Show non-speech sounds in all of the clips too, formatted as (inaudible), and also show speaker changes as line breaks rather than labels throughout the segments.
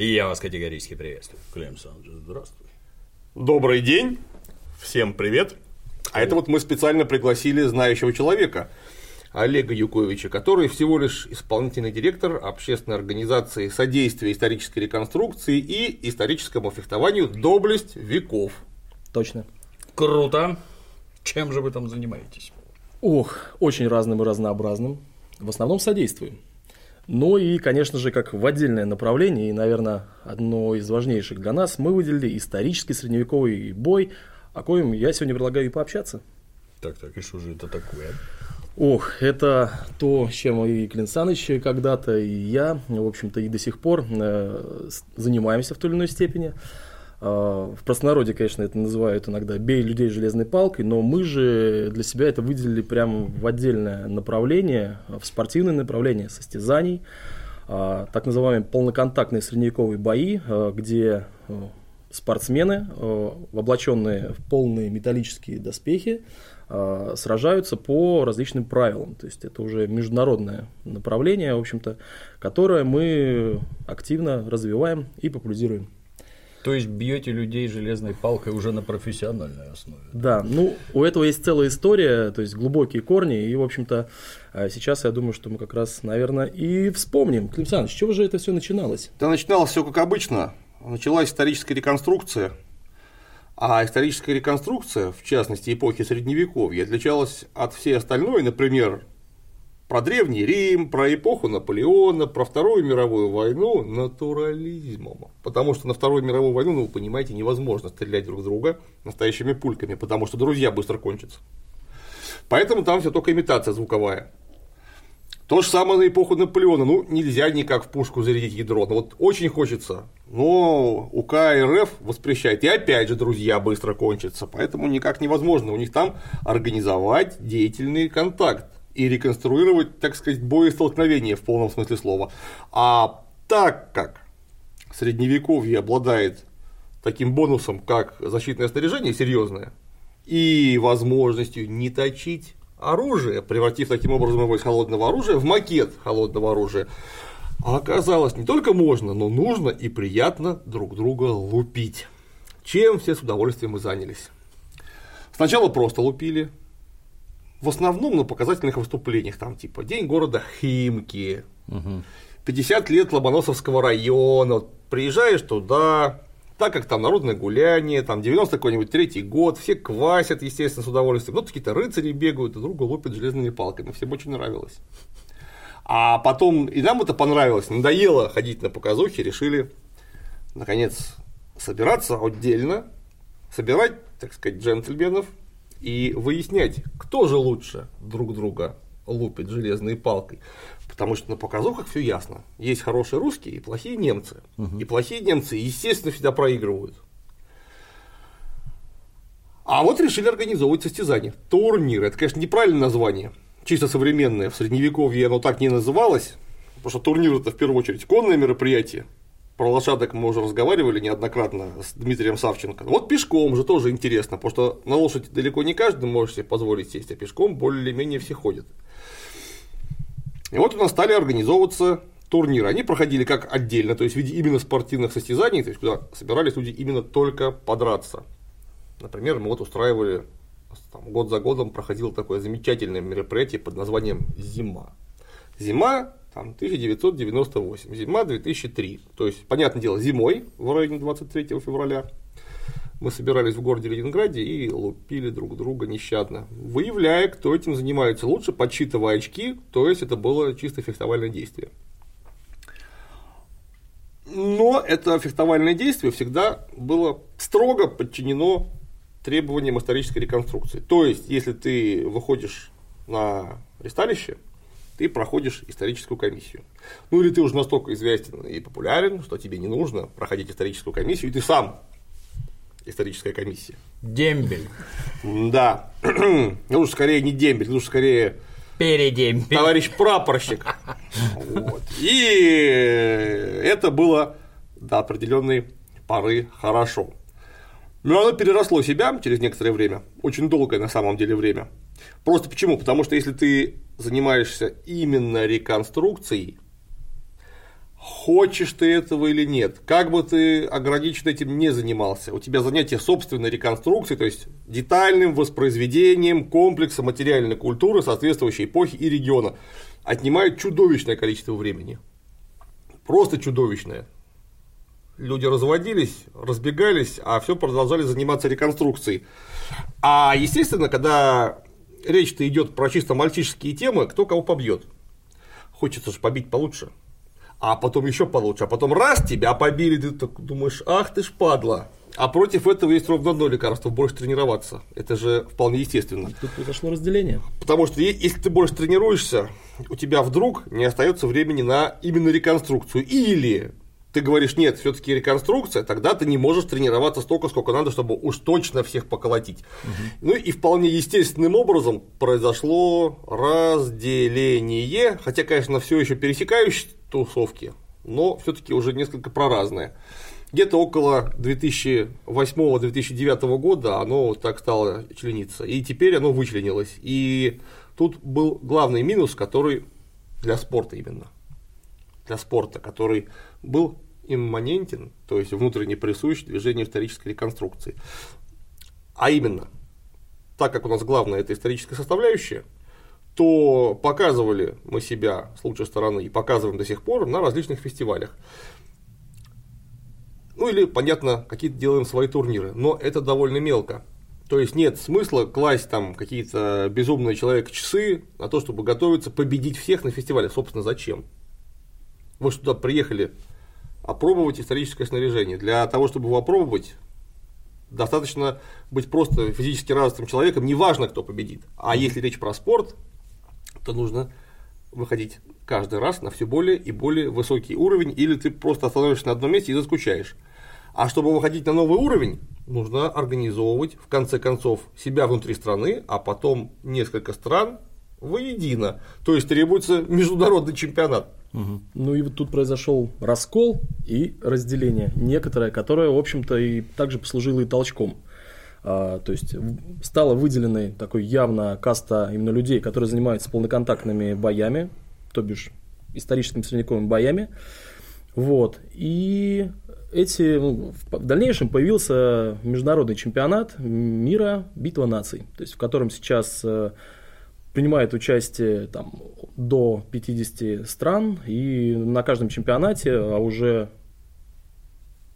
И я вас категорически приветствую. Клим Саныч, здравствуй.
Добрый день, всем привет. А это вот мы специально пригласили знающего человека, Олега Юковича, который всего лишь исполнительный директор общественной организации содействия исторической реконструкции и историческому фехтованию «Доблесть веков».
Точно.
Круто. Чем же вы там занимаетесь?
Ох, очень разным и разнообразным. В основном содействуем. Ну и, конечно же, как в отдельное направление, и, наверное, одно из важнейших для нас, мы выделили исторический средневековый бой, о коем я сегодня предлагаю и пообщаться.
Так, так, и что же это такое?
Ох, это то, с чем и Клин Саныч когда-то, и я, в общем-то, и до сих пор э, занимаемся в той или иной степени. Э, в простонародье, конечно, это называют иногда «бей людей железной палкой», но мы же для себя это выделили прямо в отдельное направление, в спортивное направление состязаний, э, так называемые полноконтактные средневековые бои, э, где спортсмены, облаченные в полные металлические доспехи, сражаются по различным правилам. То есть это уже международное направление, в общем-то, которое мы активно развиваем и популяризируем.
То есть бьете людей железной палкой уже на профессиональной основе.
Да, ну у этого есть целая история, то есть глубокие корни, и, в общем-то, э, сейчас я думаю, что мы как раз, наверное, и вспомним. Клим Александрович, с чего же это все начиналось?
Да начиналось все как обычно. Началась историческая реконструкция, а историческая реконструкция, в частности эпохи Средневековья, отличалась от всей остальной, например, про Древний Рим, про эпоху Наполеона, про Вторую мировую войну натурализмом. Потому что на Вторую мировую войну, ну, вы понимаете, невозможно стрелять друг друга настоящими пульками, потому что друзья быстро кончатся. Поэтому там все только имитация звуковая. То же самое на эпоху Наполеона. Ну, нельзя никак в пушку зарядить ядро. Но вот очень хочется. Но УК РФ воспрещает. И опять же, друзья быстро кончатся. Поэтому никак невозможно у них там организовать деятельный контакт и реконструировать, так сказать, боестолкновение в полном смысле слова. А так как средневековье обладает таким бонусом, как защитное снаряжение серьезное, и возможностью не точить оружие, превратив таким образом его из холодного оружия в макет холодного оружия, а оказалось, не только можно, но нужно и приятно друг друга лупить. Чем все с удовольствием и занялись. Сначала просто лупили, в основном на показательных выступлениях, там типа День города Химки, угу. 50 лет Ломоносовского района, приезжаешь туда, так как там народное гуляние, там 90 какой-нибудь третий год, все квасят, естественно, с удовольствием, ну, какие-то рыцари бегают, и друга лупят железными палками, всем очень нравилось. А потом и нам это понравилось, надоело ходить на показухи, решили, наконец, собираться отдельно, собирать, так сказать, джентльменов, и выяснять, кто же лучше друг друга лупит железной палкой. Потому что на показухах все ясно. Есть хорошие русские и плохие немцы. Угу. И плохие немцы, естественно, всегда проигрывают. А вот решили организовывать состязания. Турнир. Это, конечно, неправильное название. Чисто современное. В средневековье оно так не называлось. Потому что турнир это в первую очередь конное мероприятие. Про лошадок мы уже разговаривали неоднократно с Дмитрием Савченко. Вот пешком же тоже интересно, потому что на лошадь далеко не каждый может себе позволить сесть, а пешком более-менее все ходят. И вот у нас стали организовываться турниры. Они проходили как отдельно, то есть в виде именно спортивных состязаний, то есть куда собирались люди именно только подраться. Например, мы вот устраивали там, год за годом проходило такое замечательное мероприятие под названием «Зима». Зима там, 1998, зима 2003. То есть, понятное дело, зимой, в районе 23 февраля, мы собирались в городе Ленинграде и лупили друг друга нещадно, выявляя, кто этим занимается лучше, подсчитывая очки, то есть это было чисто фехтовальное действие. Но это фехтовальное действие всегда было строго подчинено требованиям исторической реконструкции. То есть, если ты выходишь на ресталище, ты проходишь историческую комиссию. Ну или ты уже настолько известен и популярен, что тебе не нужно проходить историческую комиссию, и ты сам историческая комиссия.
Дембель.
Да. (clears throat) Ну уж скорее не дембель, ну уж скорее
Передембель.
Товарищ прапорщик. Вот. И это было до определенной поры хорошо. Но оно переросло себя через некоторое время, очень долгое на самом деле время. Просто почему? Потому что если ты занимаешься именно реконструкцией, хочешь ты этого или нет, как бы ты ограниченно этим не занимался, у тебя занятие собственной реконструкции, то есть детальным воспроизведением комплекса материальной культуры соответствующей эпохи и региона, отнимает чудовищное количество времени. Просто чудовищное. Люди разводились, разбегались, а все продолжали заниматься реконструкцией. А естественно, когда речь-то идет про чисто мальчишеские темы, кто кого побьет. Хочется же побить получше а потом еще получше, а потом раз тебя побили, ты так думаешь, ах ты ж падла. А против этого есть ровно одно лекарство – больше тренироваться. Это же вполне естественно.
Тут произошло разделение.
Потому что если ты больше тренируешься, у тебя вдруг не остается времени на именно реконструкцию. Или ты говоришь, нет, все-таки реконструкция, тогда ты не можешь тренироваться столько, сколько надо, чтобы уж точно всех поколотить. Угу. Ну и вполне естественным образом произошло разделение, хотя, конечно, все еще пересекающиеся тусовки, но все-таки уже несколько проразное. Где-то около 2008-2009 года оно так стало члениться, и теперь оно вычленилось. И тут был главный минус, который для спорта именно, для спорта, который был имманентен, то есть внутренне присущ движению исторической реконструкции. А именно, так как у нас главная это историческая составляющая, то показывали мы себя с лучшей стороны и показываем до сих пор на различных фестивалях. Ну или, понятно, какие-то делаем свои турниры, но это довольно мелко. То есть нет смысла класть там какие-то безумные человек часы на то, чтобы готовиться победить всех на фестивале. Собственно, зачем? Вы что туда приехали опробовать историческое снаряжение. Для того, чтобы его опробовать, достаточно быть просто физически развитым человеком, неважно, кто победит. А если речь про спорт, то нужно выходить каждый раз на все более и более высокий уровень, или ты просто остановишься на одном месте и заскучаешь. А чтобы выходить на новый уровень, нужно организовывать, в конце концов, себя внутри страны, а потом несколько стран воедино. То есть требуется международный чемпионат.
Ну и вот тут произошел раскол и разделение некоторое, которое, в общем-то, и также послужило и толчком. А, то есть стала выделенной такой явно каста именно людей, которые занимаются полноконтактными боями, то бишь историческими средневековыми боями. Вот. И эти, ну, в дальнейшем появился международный чемпионат мира «Битва наций», то есть в котором сейчас э, принимает участие там, до 50 стран, и на каждом чемпионате, а уже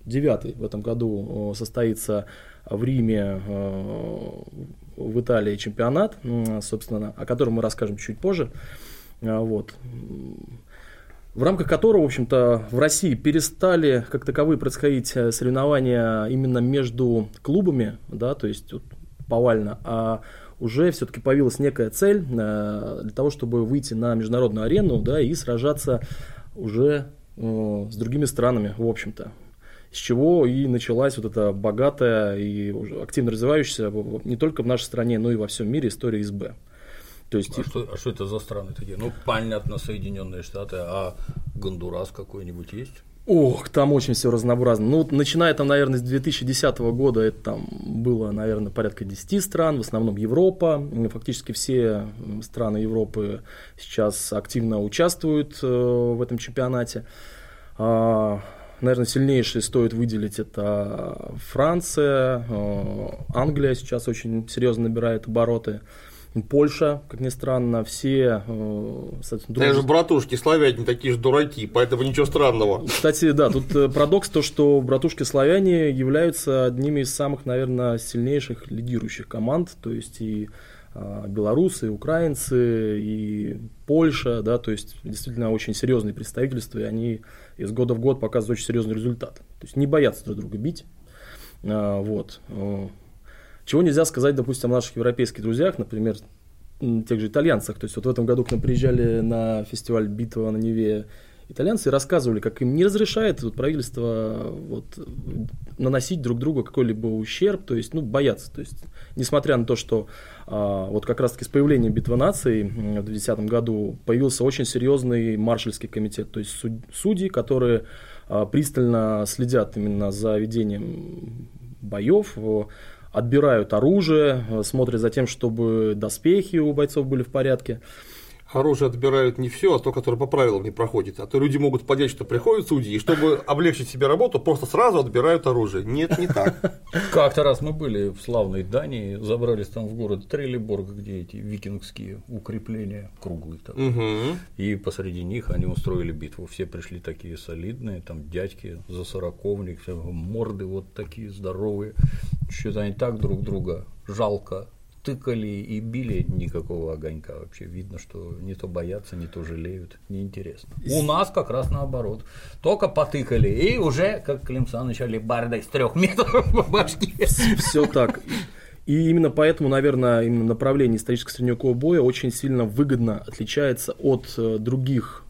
девятый в этом году состоится в Риме, э, в Италии чемпионат, собственно, о котором мы расскажем чуть позже. А, вот. В рамках которого, в общем-то, в России перестали как таковые происходить э, соревнования именно между клубами, да, то есть вот, повально, а уже все-таки появилась некая цель э, для того, чтобы выйти на международную арену да, и сражаться уже э, с другими странами, в общем-то. С чего и началась вот эта богатая и активно развивающаяся не только в нашей стране, но и во всем мире история СБ.
То есть... а, что, а что это за страны такие? Ну, понятно, Соединенные Штаты, а Гондурас какой-нибудь есть?
Ох, там очень все разнообразно. Ну, начиная там, наверное, с 2010 года, это там было, наверное, порядка 10 стран, в основном Европа. Фактически все страны Европы сейчас активно участвуют э, в этом чемпионате. А, наверное, сильнейшие стоит выделить это Франция, э, Англия сейчас очень серьезно набирает обороты. Польша, как ни странно, все...
Э, Даже братушки славяне такие же дураки, поэтому ничего странного.
Кстати, да, тут э, парадокс то, что братушки-славяне являются одними из самых, наверное, сильнейших лидирующих команд, то есть и а, белорусы, и украинцы, и Польша, да, то есть действительно очень серьезные представительства, и они из года в год показывают очень серьезный результат. То есть не боятся друг друга бить. А, вот. Чего нельзя сказать, допустим, о наших европейских друзьях, например, тех же итальянцах. То есть вот в этом году к нам приезжали на фестиваль «Битва на Неве» итальянцы и рассказывали, как им не разрешает вот, правительство вот, наносить друг другу какой-либо ущерб, то есть, ну, боятся. То есть, несмотря на то, что а, вот как раз-таки с появлением битвы наций в 2010 году появился очень серьезный маршальский комитет, то есть судьи, которые а, пристально следят именно за ведением боев, отбирают оружие, смотрят за тем, чтобы доспехи у бойцов были в порядке.
Оружие отбирают не все, а то, которое по правилам не проходит. А то люди могут понять, что приходят судьи, и чтобы (laughs) облегчить себе работу, просто сразу отбирают оружие. Нет, не так. (laughs)
Как-то раз мы были в славной Дании, забрались там в город Трелеборг, где эти викингские укрепления круглые там.
Угу.
И посреди них они устроили битву. Все пришли такие солидные, там дядьки за сороковник, морды вот такие здоровые. Что-то они так друг друга жалко тыкали и били никакого огонька вообще. Видно, что не то боятся, не то жалеют. Неинтересно. У нас как раз наоборот. Только потыкали, и уже, как Клим Саныч, бардой с трех метров по башке.
Все так. И именно поэтому, наверное, именно направление исторического средневекового боя очень сильно выгодно отличается от э, других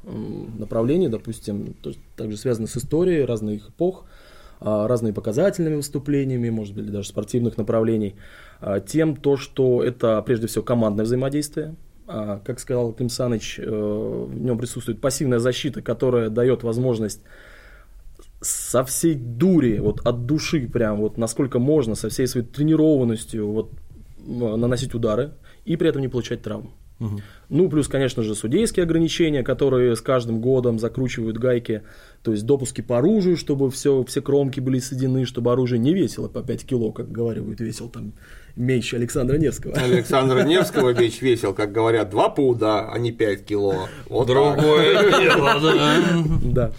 направлений, допустим, то есть также связано с историей разных эпох, разными показательными выступлениями, может быть, даже спортивных направлений. А, тем то, что это прежде всего командное взаимодействие. А, как сказал Клим Саныч, э, в нем присутствует пассивная защита, которая дает возможность со всей дури, вот от души прям, вот насколько можно, со всей своей тренированностью вот, наносить удары и при этом не получать травм. Угу. Ну, плюс, конечно же, судейские ограничения, которые с каждым годом закручивают гайки, то есть допуски по оружию, чтобы все, все кромки были соединены, чтобы оружие не весило по 5 кило, как говорят, весил там меч Александра Невского.
Александра (laughs) Невского меч весил, как говорят, 2 пуда, а не 5 кило.
Вот Другое дело, да.
Да.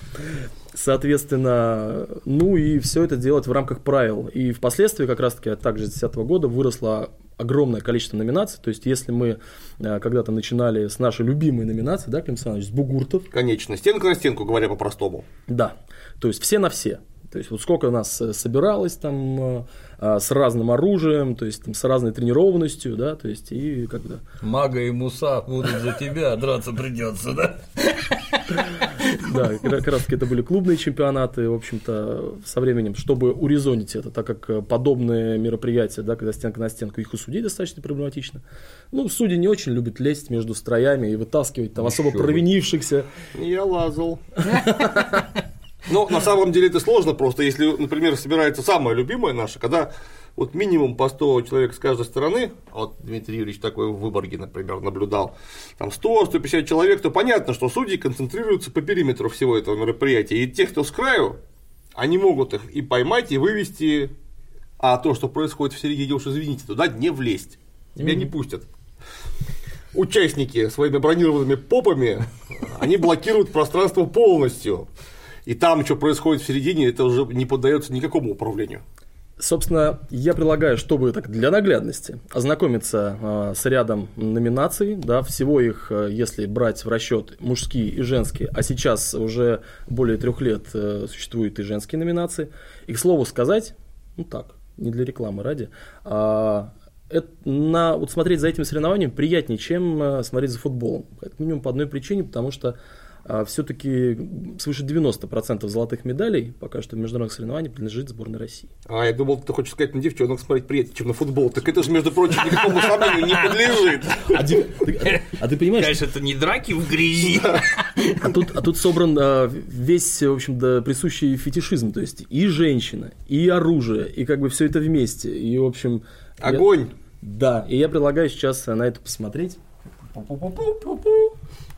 Соответственно, ну и все это делать в рамках правил. И впоследствии, как раз-таки также с 2010 года, выросло огромное количество номинаций. То есть, если мы э, когда-то начинали с нашей любимой номинации, да, Клим Александрович, с бугуртов.
Конечно, стенка на стенку, говоря по-простому.
Да, то есть все на все. То есть вот сколько у нас э, собиралось там э, а, с разным оружием, то есть там, с разной тренированностью, да, то есть и когда.
Мага и Муса будут за тебя, драться придется, да?
Да, как раз таки это были клубные чемпионаты, в общем-то, со временем, чтобы урезонить это, так как подобные мероприятия, да, когда стенка на стенку, их у судей достаточно проблематично. Ну, судьи не очень любят лезть между строями и вытаскивать там особо провинившихся.
Я лазал. (laughs) Но на самом деле это сложно, просто если, например, собирается самая любимая наша, когда вот минимум по 100 человек с каждой стороны, вот Дмитрий Юрьевич такой в Выборге, например, наблюдал, там 100-150 человек, то понятно, что судьи концентрируются по периметру всего этого мероприятия, и те, кто с краю, они могут их и поймать, и вывести, а то, что происходит в середине, уж извините, туда не влезть, тебя mm-hmm. не пустят. Участники своими бронированными попами, они блокируют пространство полностью и там, что происходит в середине, это уже не поддается никакому управлению.
Собственно, я предлагаю, чтобы так для наглядности ознакомиться э, с рядом номинаций, да, всего их, э, если брать в расчет мужские и женские, а сейчас уже более трех лет э, существуют и женские номинации. И к слову сказать, ну так, не для рекламы ради, а, это, на, вот смотреть за этим соревнованием приятнее, чем э, смотреть за футболом. Как минимум по одной причине, потому что все-таки свыше 90% золотых медалей пока что в международных соревнованиях принадлежит сборной России.
А я думал, ты хочешь сказать на девчонок смотреть приятнее, чем на футбол. Так это же, между прочим, никакому сомнению не подлежит.
А, ты, а ты понимаешь?
Конечно, это не драки в грязи.
А тут, а тут собран а, весь, в общем-то, присущий фетишизм. То есть и женщина, и оружие, и как бы все это вместе. И, в общем...
Огонь! Я,
да, и я предлагаю сейчас на это посмотреть.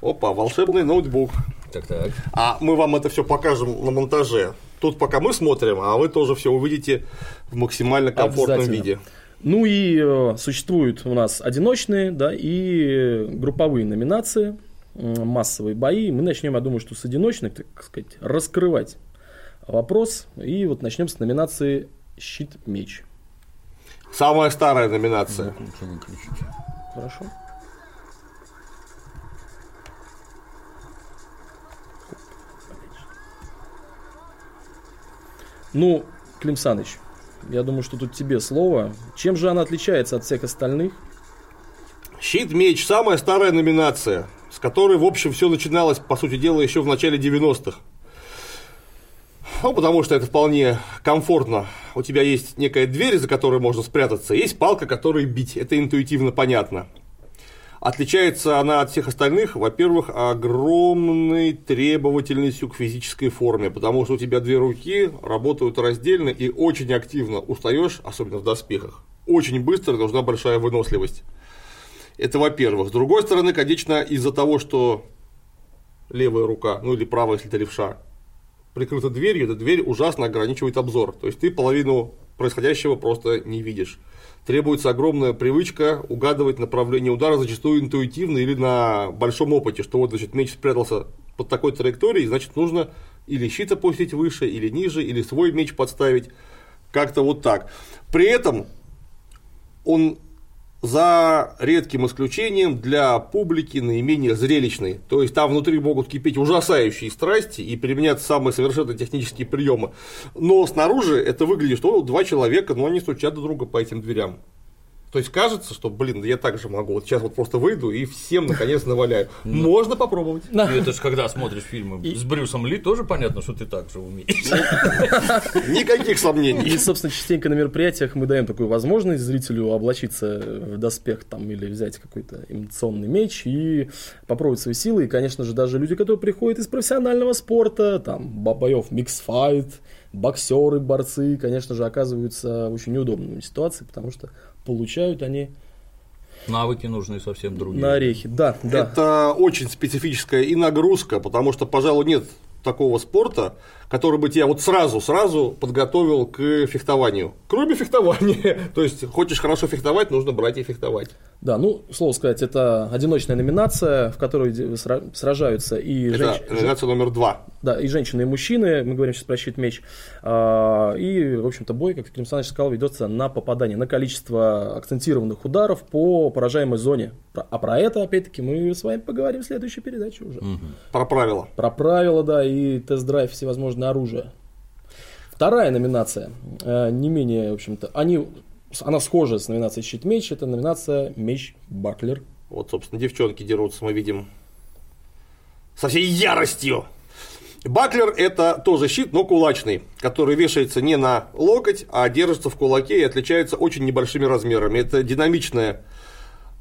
Опа, волшебный ноутбук.
Так, так.
А мы вам это все покажем на монтаже. Тут пока мы смотрим, а вы тоже все увидите в максимально комфортном виде.
Ну и э, существуют у нас одиночные, да, и групповые номинации, э, массовые бои. Мы начнем, я думаю, что с одиночных, так сказать, раскрывать вопрос. И вот начнем с номинации щит-меч.
Самая старая номинация.
Хорошо. Ну, Клим Саныч, я думаю, что тут тебе слово. Чем же она отличается от всех остальных?
Щит, меч, самая старая номинация, с которой, в общем, все начиналось, по сути дела, еще в начале 90-х. Ну, потому что это вполне комфортно. У тебя есть некая дверь, за которой можно спрятаться, есть палка, которой бить. Это интуитивно понятно. Отличается она от всех остальных, во-первых, огромной требовательностью к физической форме, потому что у тебя две руки работают раздельно и очень активно устаешь, особенно в доспехах. Очень быстро нужна большая выносливость. Это во-первых. С другой стороны, конечно, из-за того, что левая рука, ну или правая, если это левша, прикрыта дверью, эта дверь ужасно ограничивает обзор. То есть ты половину происходящего просто не видишь. Требуется огромная привычка угадывать направление удара, зачастую интуитивно или на большом опыте, что вот, значит, меч спрятался под такой траекторией, значит, нужно или щит опустить выше, или ниже, или свой меч подставить, как-то вот так. При этом он за редким исключением для публики наименее зрелищный. То есть там внутри могут кипеть ужасающие страсти и применяться самые совершенно технические приемы. Но снаружи это выглядит, что два человека, но они стучат друг друга по этим дверям. То есть кажется, что, блин, я так же могу. Вот сейчас вот просто выйду и всем наконец наваляю.
Ну.
Можно попробовать.
И это же когда смотришь фильмы с Брюсом Ли, тоже понятно, что ты так же умеешь.
Никаких сомнений.
И, собственно, частенько на мероприятиях мы даем такую возможность зрителю облачиться в доспех там, или взять какой-то имитационный меч и попробовать свои силы. И, конечно же, даже люди, которые приходят из профессионального спорта, там, боев миксфайт, боксеры, борцы, конечно же, оказываются в очень неудобной ситуации, потому что получают они
Навыки нужны совсем другие.
на орехи. Да, да.
Это очень специфическая и нагрузка, потому что, пожалуй, нет такого спорта, который бы тебя вот сразу-сразу подготовил к фехтованию. Кроме фехтования. (laughs) То есть, хочешь хорошо фехтовать, нужно брать и фехтовать.
Да, ну, слово сказать, это одиночная номинация, в которой сражаются и
Это
женщ-
номинация номер два.
Да, и женщины, и мужчины, мы говорим сейчас про щит меч. А, И, в общем-то, бой, как Клим Александрович сказал, ведется на попадание, на количество акцентированных ударов по поражаемой зоне. А про это, опять-таки, мы с вами поговорим в следующей передаче уже.
Про правила.
Про правила, да, и тест-драйв всевозможное оружие. Вторая номинация, э, не менее, в общем-то, они, она схожа с номинацией щит меч, это номинация меч баклер.
Вот, собственно, девчонки дерутся, мы видим, со всей яростью. Баклер – это тоже щит, но кулачный, который вешается не на локоть, а держится в кулаке и отличается очень небольшими размерами. Это динамичная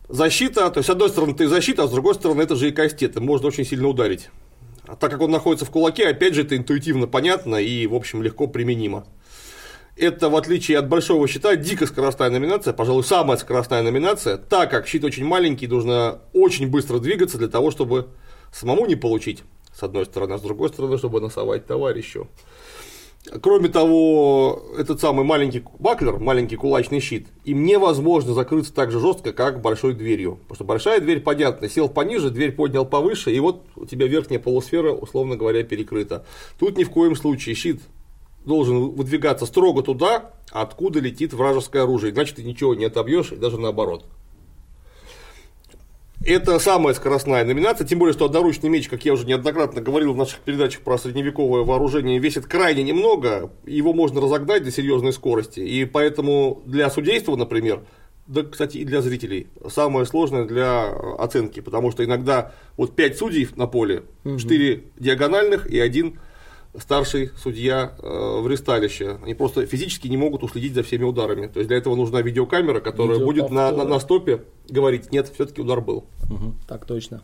защита, то есть, с одной стороны, и защита, а с другой стороны, это же и кастет, можно очень сильно ударить. А так как он находится в кулаке, опять же, это интуитивно понятно и, в общем, легко применимо. Это, в отличие от большого щита, дико скоростная номинация, пожалуй, самая скоростная номинация, так как щит очень маленький, нужно очень быстро двигаться для того, чтобы самому не получить, с одной стороны, а с другой стороны, чтобы носовать товарищу. Кроме того, этот самый маленький баклер, маленький кулачный щит, им невозможно закрыться так же жестко, как большой дверью. Потому что большая дверь, понятно, сел пониже, дверь поднял повыше, и вот у тебя верхняя полусфера, условно говоря, перекрыта. Тут ни в коем случае щит должен выдвигаться строго туда, откуда летит вражеское оружие, иначе ты ничего не отобьешь, и даже наоборот. Это самая скоростная номинация, тем более, что одноручный меч, как я уже неоднократно говорил в наших передачах про средневековое вооружение, весит крайне немного, его можно разогнать до серьезной скорости, и поэтому для судейства, например, да, кстати, и для зрителей, самое сложное для оценки, потому что иногда вот 5 судей на поле, 4 диагональных и один старший судья э, в ресталище. Они просто физически не могут уследить за всеми ударами. То есть для этого нужна видеокамера, которая будет на, на, на стопе говорить, нет, все-таки удар был.
Так точно.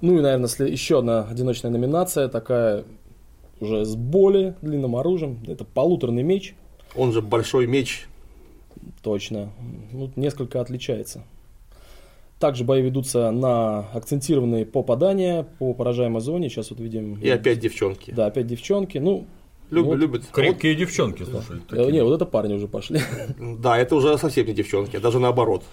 Ну и, наверное, еще одна одиночная номинация, такая уже с более длинным оружием. Это полуторный меч.
Он же большой меч.
Точно. Ну, несколько отличается. Также бои ведутся на акцентированные попадания по поражаемой зоне. Сейчас вот видим.
И опять девчонки.
Да, опять девчонки. Ну,
Люб-
вот.
Любят.
Крепкие девчонки, слушай.
э,
такие.
не, вот это парни уже пошли.
Да, это уже совсем не девчонки, а даже наоборот.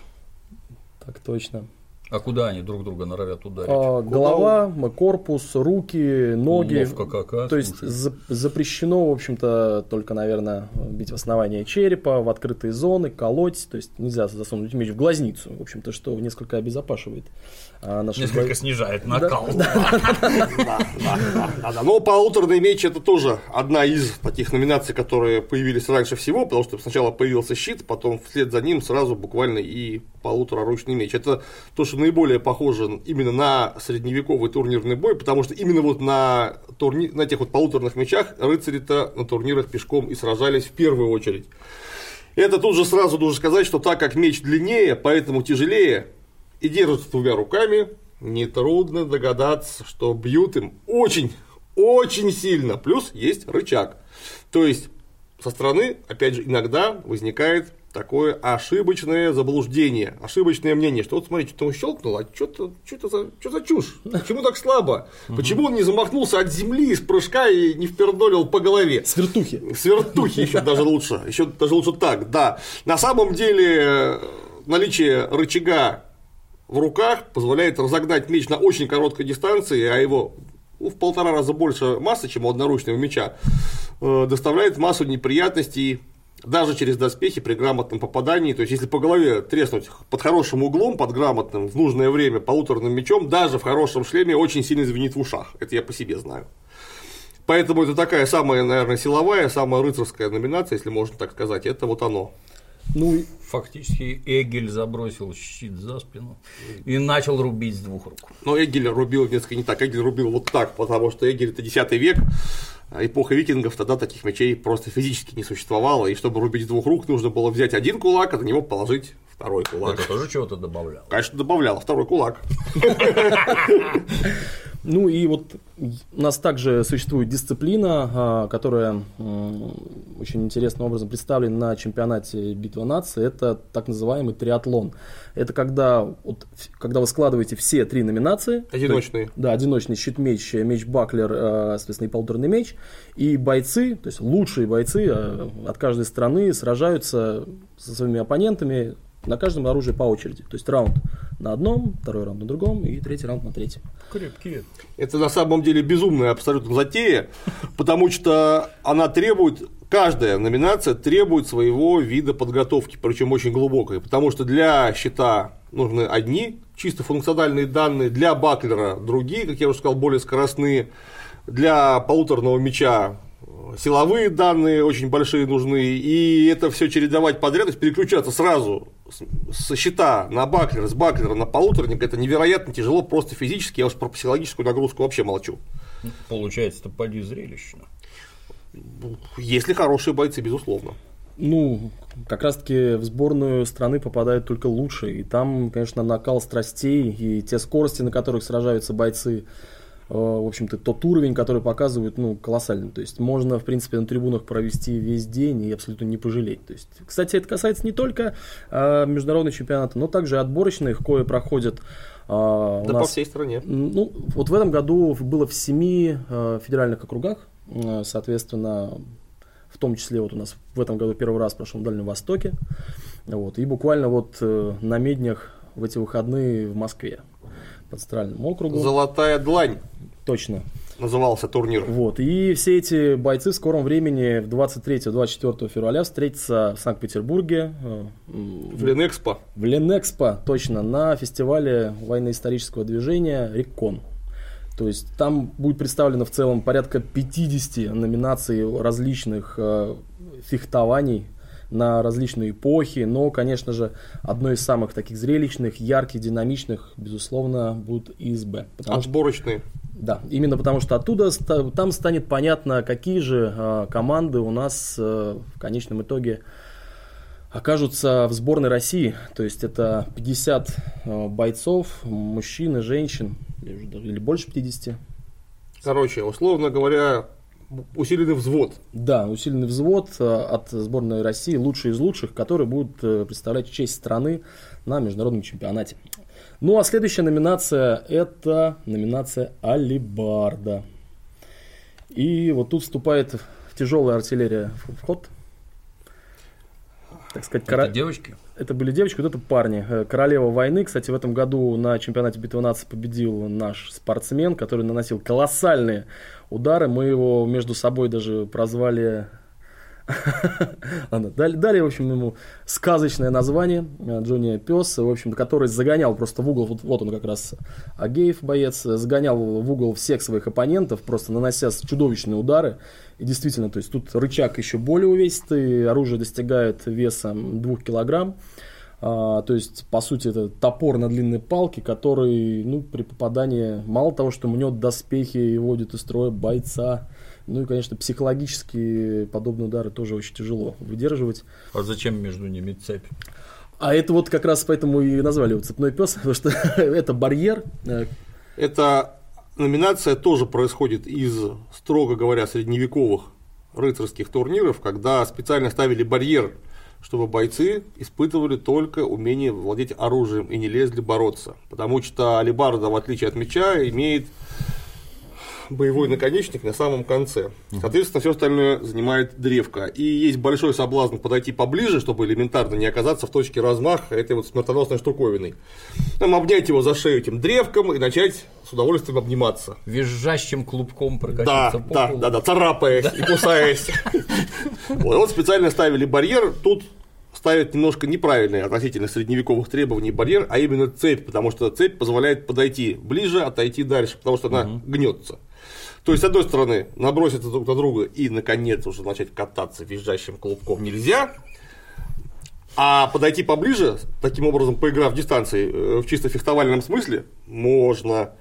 Так точно.
А куда они друг друга норовят ударить?
А, голова, корпус, руки, ноги.
Уловка какая,
То есть
слушай.
за- запрещено, в общем-то, только, наверное, бить в основание черепа, в открытые зоны, колоть. То есть нельзя засунуть меч в глазницу, в общем-то, что несколько обезопашивает а, наши
Несколько
бои.
снижает накал.
Да, да, да, да, да. Но полуторный меч это тоже одна из таких номинаций, которые появились раньше всего, потому что сначала появился щит, потом вслед за ним сразу буквально и полутораручный меч. Это то, что наиболее похоже именно на средневековый турнирный бой, потому что именно вот на, турни... на этих вот полуторных мечах рыцари-то на турнирах пешком и сражались в первую очередь. Это тут же сразу нужно сказать, что так как меч длиннее, поэтому тяжелее, и держатся двумя руками, нетрудно догадаться, что бьют им очень, очень сильно. Плюс есть рычаг. То есть со стороны, опять же, иногда возникает такое ошибочное заблуждение, ошибочное мнение, что вот смотрите, что он щелкнул, а что-то что за, что за чушь? Почему так слабо? Почему он не замахнулся от земли из прыжка и не впердолил по голове?
Свертухи.
Свертухи еще даже лучше. Еще даже лучше так, да. На самом деле наличие рычага в руках позволяет разогнать меч на очень короткой дистанции, а его ну, в полтора раза больше массы, чем у одноручного меча, э, доставляет массу неприятностей даже через доспехи при грамотном попадании, то есть если по голове треснуть под хорошим углом, под грамотным, в нужное время полуторным мечом, даже в хорошем шлеме очень сильно звенит в ушах. Это я по себе знаю. Поэтому это такая самая, наверное, силовая, самая рыцарская номинация, если можно так сказать. Это вот оно.
Ну, фактически Эгель забросил щит за спину и начал рубить с двух рук.
Но Эгель рубил несколько не так. Эгель рубил вот так, потому что Эгель это 10 век, эпоха викингов, тогда таких мечей просто физически не существовало, и чтобы рубить с двух рук, нужно было взять один кулак, а на него положить второй кулак.
Это тоже чего-то добавляло?
Конечно, добавлял, второй кулак. (laughs)
Ну и вот у нас также существует дисциплина, а, которая очень интересным образом представлена на чемпионате Битва нации. Это так называемый триатлон. Это когда, вот, когда вы складываете все три номинации.
Одиночные.
есть, да, одиночный щит-меч, меч-баклер, а, соответственно, и полуторный меч. И бойцы, то есть лучшие бойцы а, от каждой страны сражаются со своими оппонентами на каждом оружии по очереди. То есть раунд на одном, второй раунд на другом и третий раунд на третьем.
Крепкие.
Это на самом деле безумная абсолютно затея, потому что она требует, каждая номинация требует своего вида подготовки, причем очень глубокой, потому что для счета нужны одни чисто функциональные данные, для баклера другие, как я уже сказал, более скоростные, для полуторного меча силовые данные очень большие нужны, и это все чередовать подряд, то есть переключаться сразу со счета на баклер, с баклера на полуторник, это невероятно тяжело просто физически, я уж про психологическую нагрузку вообще молчу.
Получается, это поди зрелищно.
Если хорошие бойцы, безусловно.
Ну, как раз-таки в сборную страны попадают только лучшие. И там, конечно, накал страстей и те скорости, на которых сражаются бойцы, в общем-то, тот уровень, который показывают, ну, колоссальный. То есть можно, в принципе, на трибунах провести весь день и абсолютно не пожалеть. То есть, кстати, это касается не только э, международных чемпионатов, но также отборочных, кое проходят
э, да нас, по всей стране.
Ну, вот в этом году было в семи э, федеральных округах, э, соответственно, в том числе вот у нас в этом году первый раз прошел на Дальнем Востоке. Вот, и буквально вот э, на Меднях в эти выходные в Москве Центральным округом.
Золотая длань.
Точно.
Назывался турнир.
Вот. И все эти бойцы в скором времени в 23-24 февраля встретятся в Санкт-Петербурге. Э,
в Ленэкспо.
В Ленэкспо, точно, на фестивале военно-исторического движения «Реккон». То есть там будет представлено в целом порядка 50 номинаций различных э, фехтований на различные эпохи, но, конечно же, одной из самых таких зрелищных, ярких, динамичных, безусловно, будут ИСБ.
Отборочные.
Что, да, именно потому что оттуда там станет понятно, какие же э, команды у нас э, в конечном итоге окажутся в сборной России. То есть это 50 э, бойцов, мужчин и женщин, или больше 50.
Короче, условно говоря, усиленный взвод.
Да, усиленный взвод э, от сборной России, лучшие из лучших, которые будут э, представлять честь страны на международном чемпионате. Ну а следующая номинация это номинация Алибарда. И вот тут вступает в тяжелая артиллерия в ход.
Так сказать, это кора... девочки?
Это были девочки, вот это парни. Э, королева войны, кстати, в этом году на чемпионате битвы наций победил наш спортсмен, который наносил колоссальные удары. Мы его между собой даже прозвали (laughs) Ладно, дали, дали, в общем, ему сказочное название э, Джонни Пес, в общем, который загонял просто в угол, вот, вот он как раз Агеев боец, загонял в угол всех своих оппонентов, просто нанося чудовищные удары. И действительно, то есть тут рычаг еще более увесистый, оружие достигает веса 2 килограмм. А, то есть, по сути, это топор на длинной палке, который, ну, при попадании, мало того, что мнет доспехи и вводит из строя бойца, ну и, конечно, психологически подобные удары тоже очень тяжело выдерживать.
А зачем между ними цепь?
А это вот как раз поэтому и назвали его цепной пес, (laughs) потому что (laughs) это барьер.
Эта номинация тоже происходит из, строго говоря, средневековых рыцарских турниров, когда специально ставили барьер чтобы бойцы испытывали только умение владеть оружием и не лезли бороться. Потому что алибарда, в отличие от меча, имеет боевой наконечник на самом конце. Соответственно, все остальное занимает древко. И есть большой соблазн подойти поближе, чтобы элементарно не оказаться в точке размаха этой вот смертоносной штуковиной. Там обнять его за шею этим древком и начать с удовольствием обниматься.
Визжащим клубком
Да,
прокатиться по
да,
полу.
да, да, царапаясь и кусаясь. Вот, специально ставили барьер. Тут ставят немножко неправильный относительно средневековых требований барьер, а именно цепь, потому что цепь позволяет подойти ближе, отойти дальше, потому что она гнется. То есть, с одной стороны, наброситься друг на друга и, наконец, уже начать кататься визжащим клубком нельзя, а подойти поближе, таким образом поиграв в дистанции э, в чисто фехтовальном смысле, можно.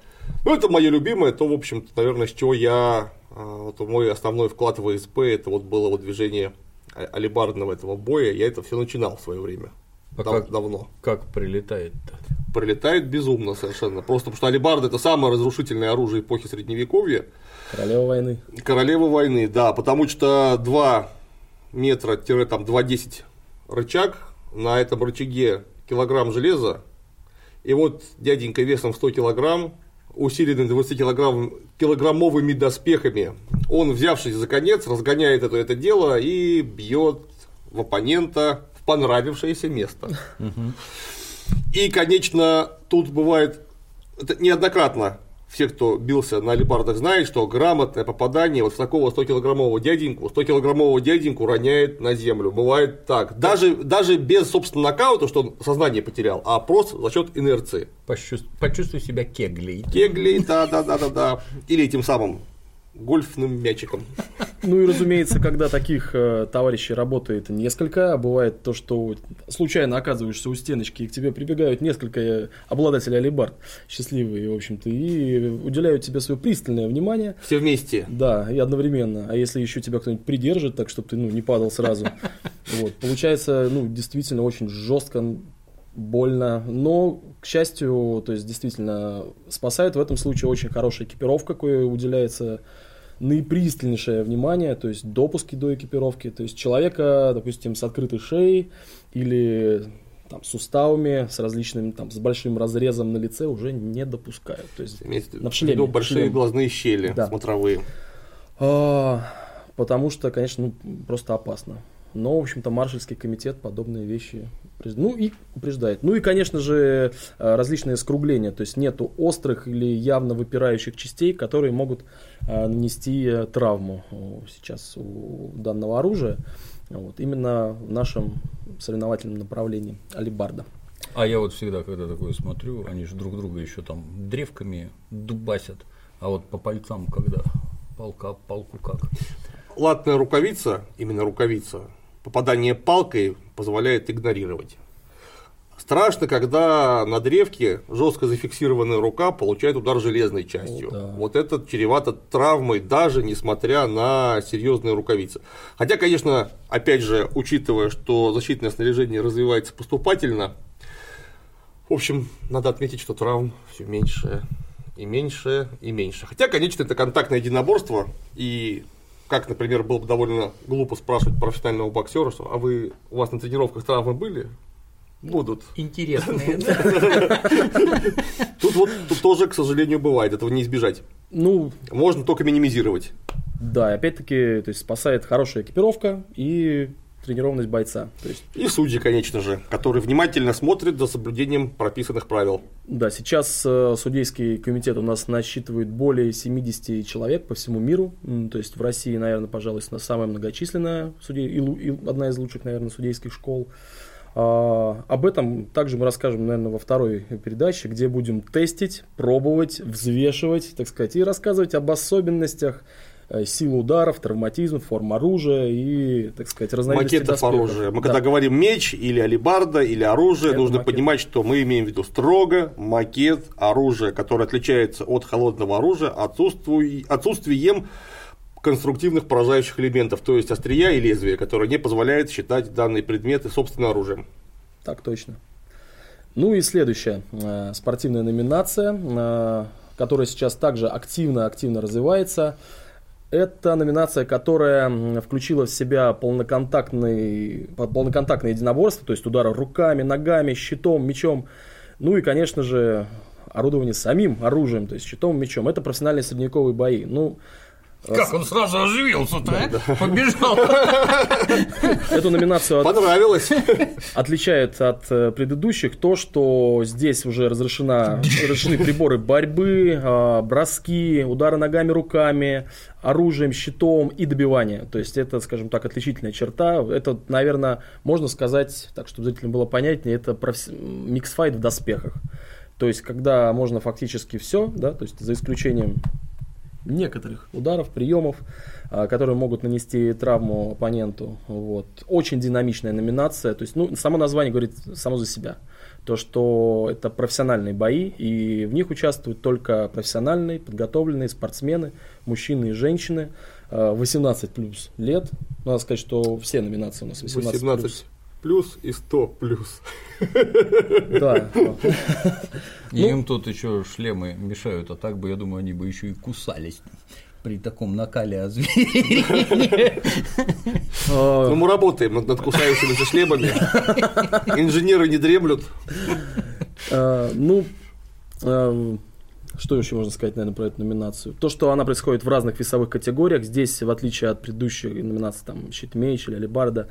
Ну, это мое любимое, то, в общем-то, наверное, с чего я, э, вот мой основной вклад в АСП, это вот было вот движение а- алибардного этого боя, я это все начинал в свое время.
А
Дав-
как-
давно.
Как прилетает-то?
Прилетает безумно совершенно. Просто потому что алибарда это самое разрушительное оружие эпохи средневековья.
Королева войны.
Королева войны, да, потому что 2 метра, тире, там 2,10 рычаг, на этом рычаге килограмм железа, и вот дяденька весом в 100 килограмм, усиленный 20 килограмм, килограммовыми доспехами, он, взявшись за конец, разгоняет это, это дело и бьет в оппонента в понравившееся место. И, конечно, тут бывает это неоднократно все, кто бился на алибардах, знают, что грамотное попадание вот в такого 100-килограммового дяденьку, 100-килограммового дяденьку роняет на землю. Бывает так. Даже, даже без, собственно, нокаута, что он сознание потерял, а просто за счет инерции.
Почувствуй, почувствуй себя кеглей.
Кегли, да, да, да, да, да. Или этим самым гольфным мячиком.
Ну и разумеется, когда таких э, товарищей работает несколько, а бывает то, что случайно оказываешься у стеночки, и к тебе прибегают несколько э, обладателей алибард, счастливые, в общем-то, и уделяют тебе свое пристальное внимание.
Все вместе.
Да, и одновременно. А если еще тебя кто-нибудь придержит, так чтобы ты ну, не падал сразу. (laughs) Вот. Получается, ну, действительно очень жестко, больно. Но, к счастью, то есть действительно спасает в этом случае очень хорошая экипировка, кое уделяется наипристальнейшее внимание, то есть допуски до экипировки, то есть человека, допустим, с открытой шеей или там, суставами, с различными, там, с большим разрезом на лице уже не допускают. То есть
Имеется
На шлеме,
виду большие
шлем.
глазные щели
Да.
смотровые.
А, потому что, конечно, ну, просто опасно. Но, в общем-то, маршальский комитет подобные вещи ну, и упреждает. Ну и, конечно же, а, различные скругления. То есть нету острых или явно выпирающих частей, которые могут а, нанести э, травму сейчас у данного оружия. Вот, именно в нашем соревновательном направлении алибарда.
А я вот всегда, когда такое смотрю, они же друг друга еще там древками дубасят, а вот по пальцам когда палка об палку как?
Латная рукавица, именно рукавица, попадание палкой позволяет игнорировать. Страшно, когда на древке жестко зафиксированная рука получает удар железной частью.
О, да.
Вот это чревато травмой, даже несмотря на серьезные рукавицы. Хотя, конечно, опять же, учитывая, что защитное снаряжение развивается поступательно, в общем, надо отметить, что травм все меньше и меньше и меньше. Хотя, конечно, это контактное единоборство, и как, например, было бы довольно глупо спрашивать профессионального боксера, что а вы у вас на тренировках травмы были? Будут.
Интересные. (laughs)
Тут вот тут тоже, к сожалению, бывает, этого не избежать.
Ну,
Можно только минимизировать.
да, опять-таки, то есть спасает хорошая экипировка и тренированность бойца. То есть
И судьи, конечно же, которые внимательно смотрят за соблюдением прописанных правил.
Да, сейчас э, судейский комитет у нас насчитывает более 70 человек по всему миру. То есть в России, наверное, пожалуй, самая многочисленная, суде- и лу- и одна из лучших, наверное, судейских школ. А, об этом также мы расскажем, наверное, во второй передаче, где будем тестить, пробовать, взвешивать, так сказать, и рассказывать об особенностях э, силы ударов, травматизм, форм оружия и, так сказать, разновидности
Макетов
доспехов.
оружия. Мы
Да.
когда говорим меч или алибарда или оружие,
Это
нужно
макет.
понимать, что мы имеем в виду строго макет оружия, которое отличается от холодного оружия отсутствуй- отсутствием конструктивных поражающих элементов, то есть острия и лезвия, которое не позволяет считать данные предметы собственным оружием.
Так точно. Ну и следующая э, спортивная номинация, э, которая сейчас также активно-активно развивается. Это номинация, которая включила в себя полноконтактный, полноконтактное единоборство, то есть удары руками, ногами, щитом, мечом. Ну и, конечно же, орудование самим оружием, то есть щитом, мечом. Это профессиональные средневековые бои. Ну,
как он сразу оживился-то, а? Побежал. (laughs)
Эту номинацию от...
Понравилось. (laughs)
отличает от э, предыдущих то, что здесь уже разрешена, (laughs) разрешены приборы борьбы, а, броски, удары ногами, руками, оружием, щитом и добивание. То есть это, скажем так, отличительная черта. Это, наверное, можно сказать, так чтобы зрителям было понятнее, это профи... миксфайт в доспехах. То есть, когда можно фактически все, да, то есть за исключением некоторых ударов, приемов, а, которые могут нанести травму оппоненту. Вот. Очень динамичная номинация. То есть, ну, само название говорит само за себя. То, что это профессиональные бои, и в них участвуют только профессиональные, подготовленные спортсмены, мужчины и женщины. 18 а, плюс лет. Надо сказать, что все номинации у нас 18, 18 плюс
плюс и 100 плюс.
Да.
И им тут еще шлемы мешают, а так бы, я думаю, они бы еще и кусались при таком накале озверения.
Ну, мы работаем над кусающимися шлемами. Инженеры не дремлют.
А, ну, а, что еще можно сказать, наверное, про эту номинацию? То, что она происходит в разных весовых категориях. Здесь, в отличие от предыдущих номинаций, там, щит-меч или алибарда,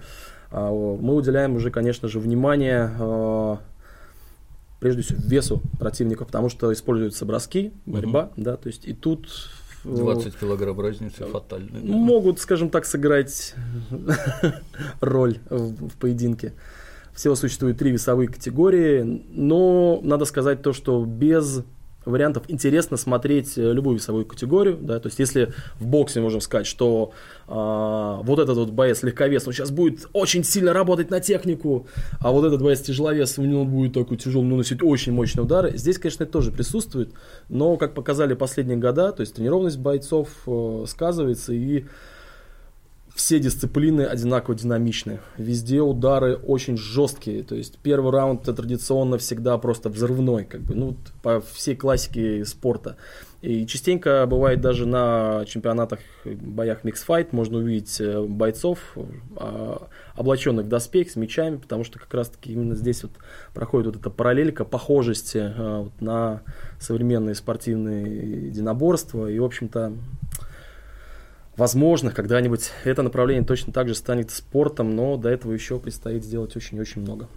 мы уделяем уже, конечно же, внимание а, прежде всего весу противника, потому что используются броски, борьба, угу. да, то есть и тут
20 э, килограмм разницы фатальная.
Могут, скажем так, сыграть роль в, в поединке. Всего существует три весовые категории, но надо сказать то, что без вариантов интересно смотреть э, любую весовую категорию, да, то есть если в боксе можем сказать, что а, вот этот вот боец легковес, он сейчас будет очень сильно работать на технику, а вот этот боец тяжеловес, у него будет такой тяжелый, наносить очень мощные удары, здесь, конечно, это тоже присутствует, но, как показали последние года, то есть тренированность бойцов э, сказывается и все дисциплины одинаково динамичны. Везде удары очень жесткие. То есть первый раунд это традиционно всегда просто взрывной, как бы, ну, по всей классике спорта. И частенько бывает даже на чемпионатах, боях миксфайт можно увидеть э, бойцов, а, облаченных в доспех с мечами, потому что как раз-таки именно здесь вот проходит вот эта параллелька похожести э, вот на современные спортивные единоборства. И, в общем-то, Возможно, когда-нибудь это направление точно так же станет спортом, но до этого еще предстоит сделать очень-очень много.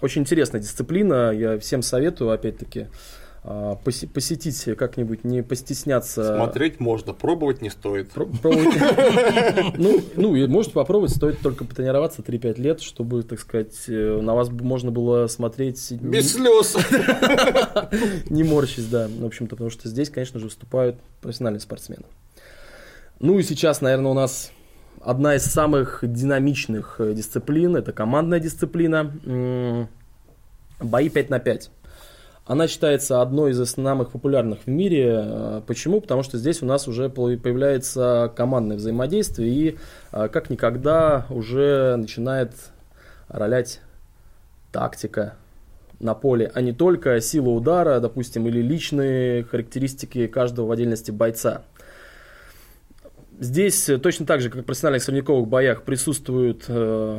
Очень интересная дисциплина, я всем советую, опять-таки, а, посетить как-нибудь, не постесняться.
Смотреть можно, пробовать не стоит. (laughs)
Ну, ну, и можете попробовать, стоит только потренироваться 3-5 лет, чтобы, так сказать, э, на вас можно было смотреть...
Без слез! (laughs)
Не морщись, да, в общем-то, потому что здесь, конечно же, выступают профессиональные спортсмены. Ну и сейчас, наверное, у нас одна из самых динамичных э, дисциплин, это командная дисциплина, бои 5 на 5. Она считается одной из самых популярных в мире. Э, почему? Потому что здесь у нас уже появляется командное взаимодействие и э, как никогда уже начинает ролять тактика на поле, а не только сила удара, допустим, или личные характеристики каждого в отдельности бойца. Здесь э, точно так же, как в профессиональных средневековых боях, присутствует э,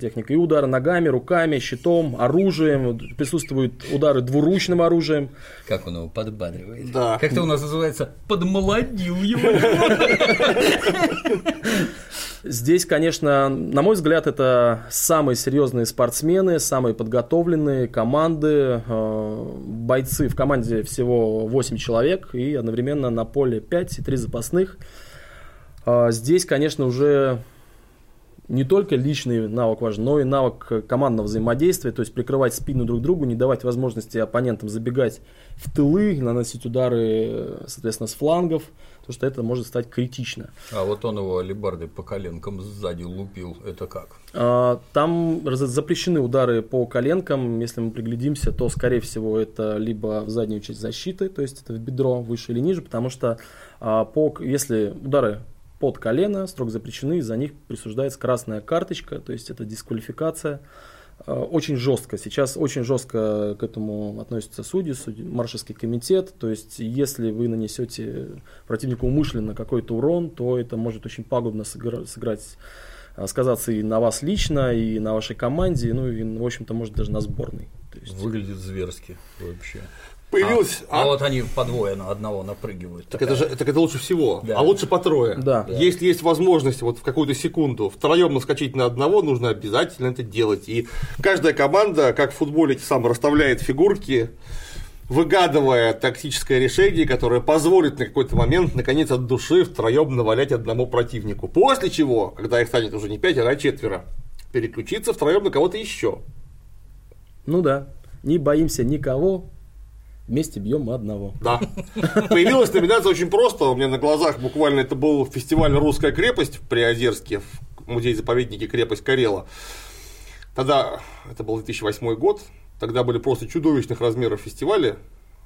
техника и удары ногами, руками, щитом, оружием, присутствуют удары двуручным оружием.
Как он его подбадривает.
Да.
Как это у нас называется? Подмолодил его.
Здесь, конечно, на мой взгляд, это самые серьезные спортсмены, самые подготовленные команды, э, бойцы. В команде всего 8 человек и одновременно на поле 5 и 3 запасных. А здесь, конечно, уже не только личный навык важен, но и навык командного взаимодействия, то есть прикрывать спину друг другу, не давать возможности оппонентам забегать в тылы, наносить удары, соответственно, с флангов, потому что это может стать критично.
А вот он его алибарды по коленкам сзади лупил, это как?
А, там запрещены удары по коленкам, если мы приглядимся, то, скорее всего, это либо в заднюю часть защиты, то есть это в бедро выше или ниже, потому что а, по, если удары под колено, строго запрещены, за них присуждается красная карточка, то есть это дисквалификация. Э, очень жестко. Сейчас очень жестко к этому относятся судьи, судьи маршальский комитет. То есть, если вы нанесете противнику умышленно какой-то урон, то это может очень пагубно сыграть, э, сказаться и на вас лично, и на вашей команде, ну и, в общем-то, может даже на сборной.
То есть... Выглядит зверски вообще.
Появилось.
А, а, а вот они по двое на одного напрыгивают.
Так это же так это лучше всего. Да. А лучше по трое.
Да.
Если есть возможность вот в какую-то секунду втроем наскочить на одного, нужно обязательно это делать. И каждая команда, как в футболе, сам расставляет фигурки, выгадывая тактическое решение, которое позволит на какой-то момент, наконец, от души втроем навалять одному противнику. После чего, когда их станет уже не пятеро, а четверо, переключиться втроем на кого-то еще.
Ну да. Не боимся никого, вместе бьем мы одного.
Да. Появилась номинация очень просто. У меня на глазах буквально это был фестиваль «Русская крепость» в Приозерске, в музее-заповеднике «Крепость Карела». Тогда, это был 2008 год, тогда были просто чудовищных размеров фестивали,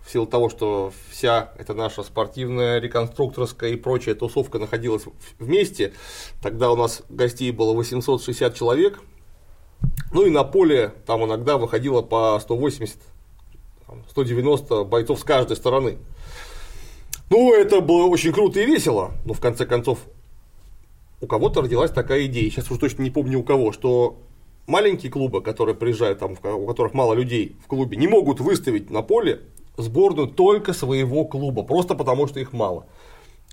в силу того, что вся эта наша спортивная, реконструкторская и прочая тусовка находилась вместе. Тогда у нас гостей было 860 человек. Ну и на поле там иногда выходило по 180 190 бойцов с каждой стороны. Ну, это было очень круто и весело, но в конце концов у кого-то родилась такая идея, сейчас уже точно не помню у кого, что маленькие клубы, которые приезжают, там, у которых мало людей в клубе, не могут выставить на поле сборную только своего клуба, просто потому что их мало.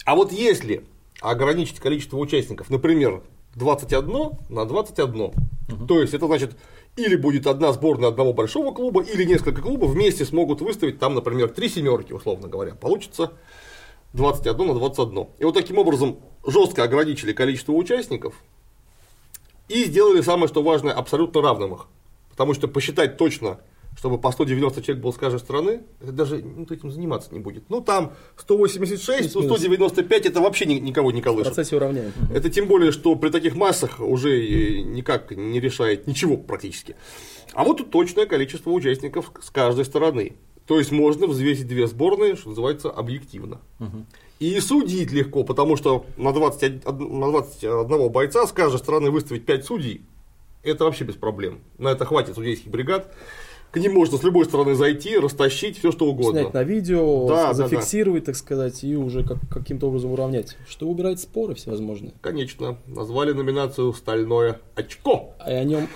А вот если ограничить количество участников, например, 21 на 21, угу. то есть это значит или будет одна сборная одного большого клуба, или несколько клубов вместе смогут выставить там, например, три семерки, условно говоря. Получится 21 на 21. И вот таким образом жестко ограничили количество участников и сделали самое, что важное, абсолютно равным их. Потому что посчитать точно чтобы по 190 человек был с каждой стороны, это даже ну, этим заниматься не будет. Ну, там 186, ну, 195 это вообще никого не колышет.
В процессе уравняем.
Это тем более, что при таких массах уже никак не решает ничего практически. А вот тут точное количество участников с каждой стороны. То есть можно взвесить две сборные, что называется, объективно. Угу. И судить легко, потому что на 21, на 21 бойца с каждой стороны выставить 5 судей, это вообще без проблем. На это хватит судейских бригад к ним можно с любой стороны зайти, растащить, все что угодно.
Снять на видео, да, зафиксировать, да, да. так сказать, и уже как, каким-то образом уравнять. Что убирает споры всевозможные.
Конечно. Назвали номинацию «Стальное очко».
А о нем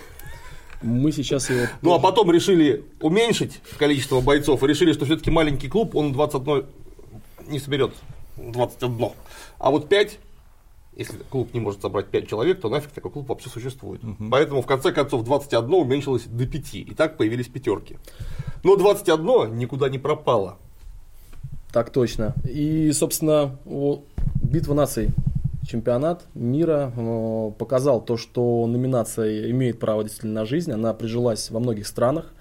мы сейчас его...
Ну, а потом решили уменьшить количество бойцов и решили, что все-таки маленький клуб, он 21 не соберет 21. А вот 5 если клуб не может собрать 5 человек, то нафиг такой клуб вообще существует. Угу. Поэтому в конце концов 21 уменьшилось до 5. И так появились пятерки. Но 21 никуда не пропало.
Так точно. И, собственно, битва наций чемпионат мира э, показал то, что номинация имеет право действительно на жизнь. Она прижилась во многих странах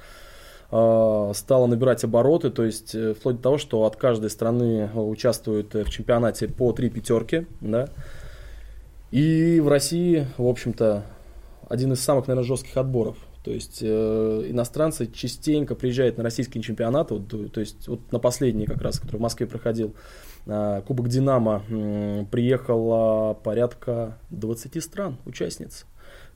э, стала набирать обороты, то есть э, вплоть до того, что от каждой страны участвуют в чемпионате по три пятерки, да, и в России, в общем-то, один из самых, наверное, жестких отборов. То есть э, иностранцы частенько приезжают на российские чемпионаты, вот, то есть вот на последний как раз, который в Москве проходил, э, Кубок Динамо, э, приехало порядка 20 стран, участниц.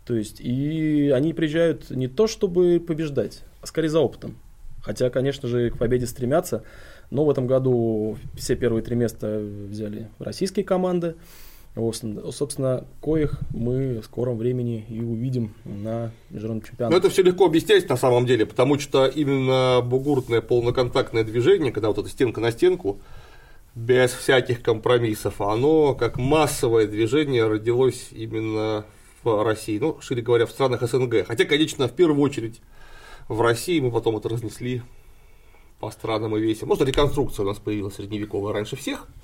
То есть и они приезжают не то чтобы побеждать, а скорее за опытом. Хотя, конечно же, к победе стремятся, но в этом году все первые три места взяли российские команды. Собственно, коих мы в скором времени и увидим на международном чемпионате.
Но это все легко объяснять на самом деле, потому что именно бугуртное полноконтактное движение, когда вот эта стенка на стенку, без всяких компромиссов, оно как массовое движение родилось именно в России, ну, шире говоря, в странах СНГ. Хотя, конечно, в первую очередь в России мы потом это разнесли по странам и весям. Может, реконструкция у нас появилась средневековая раньше всех –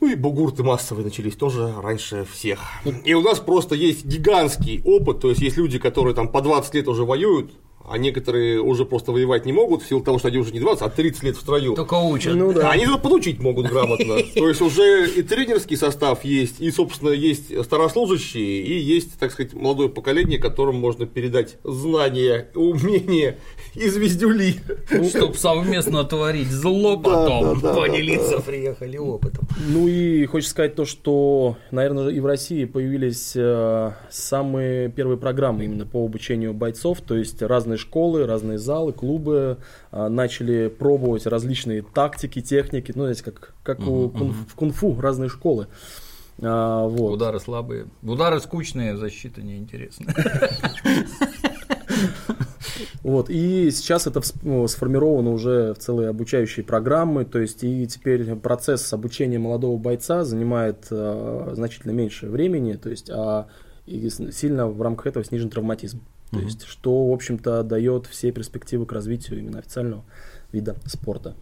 ну и бугурты массовые начались тоже раньше всех. И у нас просто есть гигантский опыт, то есть есть люди, которые там по 20 лет уже воюют а некоторые уже просто воевать не могут в силу того, что они уже не 20, а 30 лет в строю.
Только учат.
Ну да.
Они тут подучить могут грамотно. (laughs) То есть уже и тренерский состав есть, и, собственно, есть старослужащие, и есть, так сказать, молодое поколение, которому можно передать знания, умения и звездюли.
Чтобы совместно творить зло потом. Поделиться приехали опытом.
Ну и хочется сказать то, что, наверное, и в России появились э, самые первые программы именно по обучению бойцов, то есть разные школы, разные залы, клубы э, начали пробовать различные тактики, техники, ну, знаете, как, как у кун- в кунг-фу разные школы. А, вот.
Удары слабые. Удары скучные, защита неинтересная.
Вот, и сейчас это ну, сформировано уже в целые обучающие программы, то есть и теперь процесс обучения молодого бойца занимает э, значительно меньше времени, то есть а и сильно в рамках этого снижен травматизм. То есть, что, в общем-то, дает все перспективы к развитию именно официального вида спорта.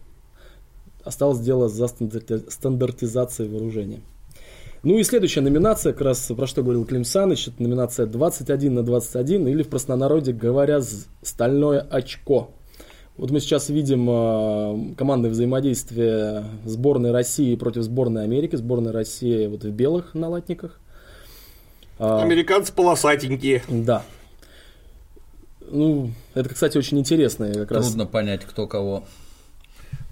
Осталось дело за стандарти- стандартизацией вооружения. Ну и следующая номинация, как раз про что говорил Клим Саныч, это номинация 21 на 21, или в простонародье говоря, стальное очко. Вот мы сейчас видим э, командное взаимодействие сборной России против сборной Америки. Сборная России вот в белых налатниках. А,
Американцы полосатенькие.
Да. Ну, это, кстати, очень интересно. Как раз
Трудно понять, кто кого.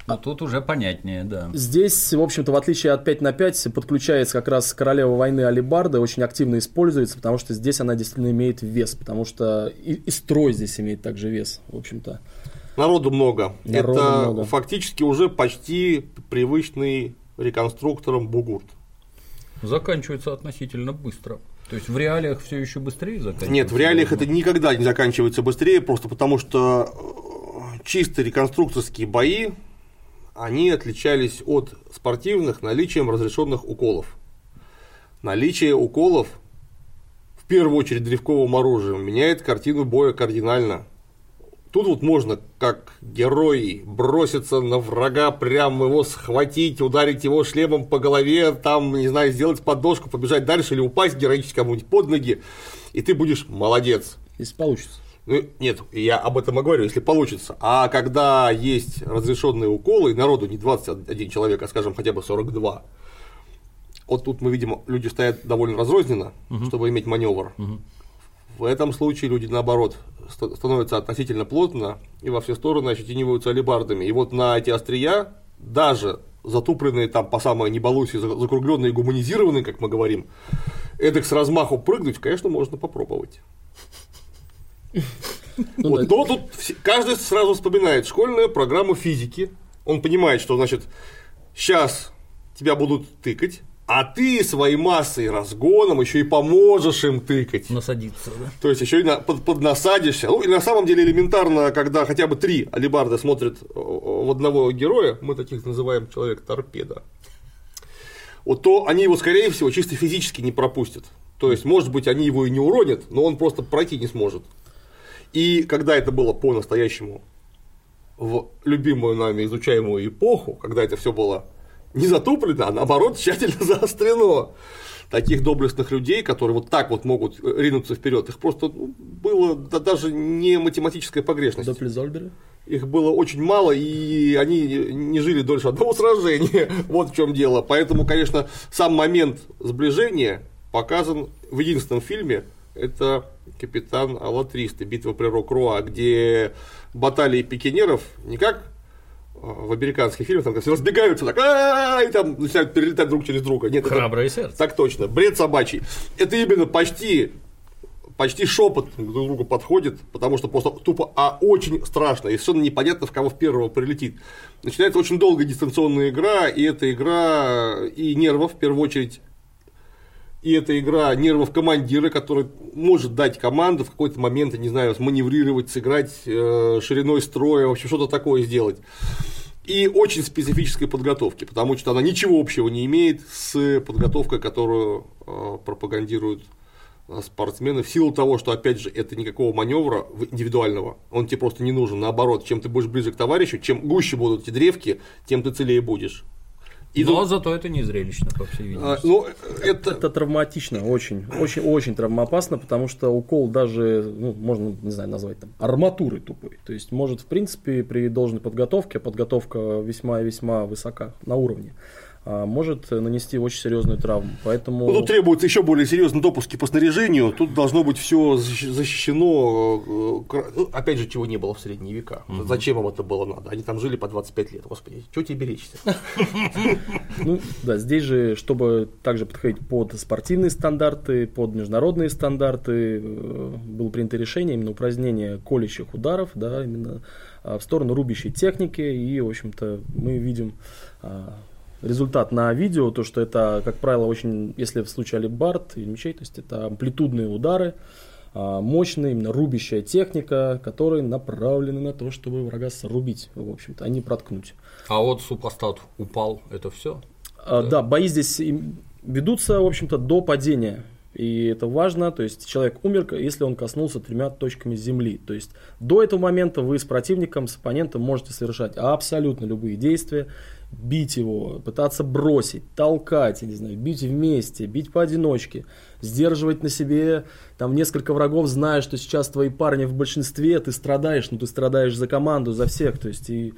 Но тут уже понятнее, да.
Здесь, в общем-то, в отличие от 5 на 5, подключается как раз королева войны Алибарда, очень активно используется, потому что здесь она действительно имеет вес, потому что и, и строй здесь имеет также вес, в общем-то.
Народу много.
Народу
Это
много.
фактически уже почти привычный реконструкторам бугурт.
Заканчивается относительно быстро. То есть в реалиях все еще быстрее заканчивается?
Нет, в реалиях это никогда не заканчивается быстрее, просто потому что э, чисто реконструкторские бои, они отличались от спортивных наличием разрешенных уколов. Наличие уколов, в первую очередь древковым оружием, меняет картину боя кардинально. Тут вот можно, как герой, броситься на врага, прям его схватить, ударить его шлемом по голове, там, не знаю, сделать подножку, побежать дальше или упасть героически кому-нибудь под ноги, и ты будешь молодец.
Если получится.
Ну, нет, я об этом и говорю, если получится. А когда есть разрешенные уколы, и народу не 21 человек, а, скажем, хотя бы 42, вот тут мы видим, люди стоят довольно разрозненно, чтобы иметь маневр. В этом случае люди, наоборот, ст- становятся относительно плотно и во все стороны ощетиниваются алебардами. И вот на эти острия, даже затупленные там по самой неболусе, за- закругленные, гуманизированные, как мы говорим, эдак с размаху прыгнуть, конечно, можно попробовать.
Ну
Вот, но тут каждый сразу вспоминает школьную программу физики. Он понимает, что значит сейчас тебя будут тыкать, а ты своей массой и разгоном еще и поможешь им тыкать.
Насадиться, да?
То есть еще и на- под, поднасадишься. Ну и на самом деле элементарно, когда хотя бы три алибарда смотрят э, в одного героя, мы таких называем человек торпеда. Вот то они его, скорее всего, чисто физически не пропустят. То есть, может быть, они его и не уронят, но он просто пройти не сможет. И когда это было по-настоящему в любимую нами изучаемую эпоху, когда это все было не затуплено, а наоборот тщательно (laughs) заострено, таких доблестных людей, которые вот так вот могут ринуться вперед, их просто ну, было да, даже не математическая погрешность.
Доплезольберы.
Их было очень мало, и они не жили дольше одного сражения. (laughs) Вот в чем дело. Поэтому, конечно, сам момент сближения показан в единственном фильме. Это капитан Алатристы, битва при Рокруа, где баталии пикинеров не как э, в американских фильмах, там как все разбегаются, так, и там начинают перелетать друг через друга. Нет, это-
Храброе сердце.
так точно, бред собачий. Это именно почти почти шепот друг к другу подходит, потому что просто тупо, а очень страшно, и совершенно непонятно, в кого в первого прилетит. Начинается очень долгая дистанционная игра, и эта игра и нервов, в первую очередь, и это игра нервов командира, который может дать команду в какой-то момент, я не знаю, сманеврировать, сыграть э, шириной строя, в общем, что-то такое сделать. И очень специфической подготовки, потому что она ничего общего не имеет с подготовкой, которую э, пропагандируют э, спортсмены, в силу того, что, опять же, это никакого маневра индивидуального, он тебе просто не нужен. Наоборот, чем ты будешь ближе к товарищу, чем гуще будут эти древки, тем ты целее будешь.
И Но тут... зато это не зрелищно, по всей видимости. А,
ну, это... это травматично, очень, очень, очень травмоопасно, потому что укол даже, ну, можно, не знаю, назвать там арматурой тупой. То есть может, в принципе, при должной подготовке, подготовка весьма и весьма высока на уровне, а, может нанести очень серьезную травму. Поэтому...
Ну, тут требуется еще более серьезные допуски по снаряжению. Тут должно быть все защищено. Э, ну, опять же, чего не было в средние века. Угу. Зачем им это было надо? Они там жили по 25 лет. Господи, что тебе беречься?
Ну, да, здесь же, чтобы также подходить под спортивные стандарты, под международные стандарты, э, было принято решение именно упразднение колющих ударов, да, именно а, в сторону рубящей техники. И, в общем-то, мы видим а, результат на видео, то что это, как правило, очень, если в случае алибард или мечей, то есть это амплитудные удары, а, мощная именно рубящая техника, которые направлены на то, чтобы врага срубить, в общем-то, а не проткнуть.
А вот супостат упал, это все?
А, да. да, бои здесь ведутся, в общем-то, до падения. И это важно, то есть человек умер, если он коснулся тремя точками земли. То есть до этого момента вы с противником, с оппонентом можете совершать абсолютно любые действия, бить его, пытаться бросить, толкать, я не знаю, бить вместе, бить поодиночке, сдерживать на себе там несколько врагов, зная, что сейчас твои парни в большинстве, ты страдаешь, но ты страдаешь за команду, за всех, то есть и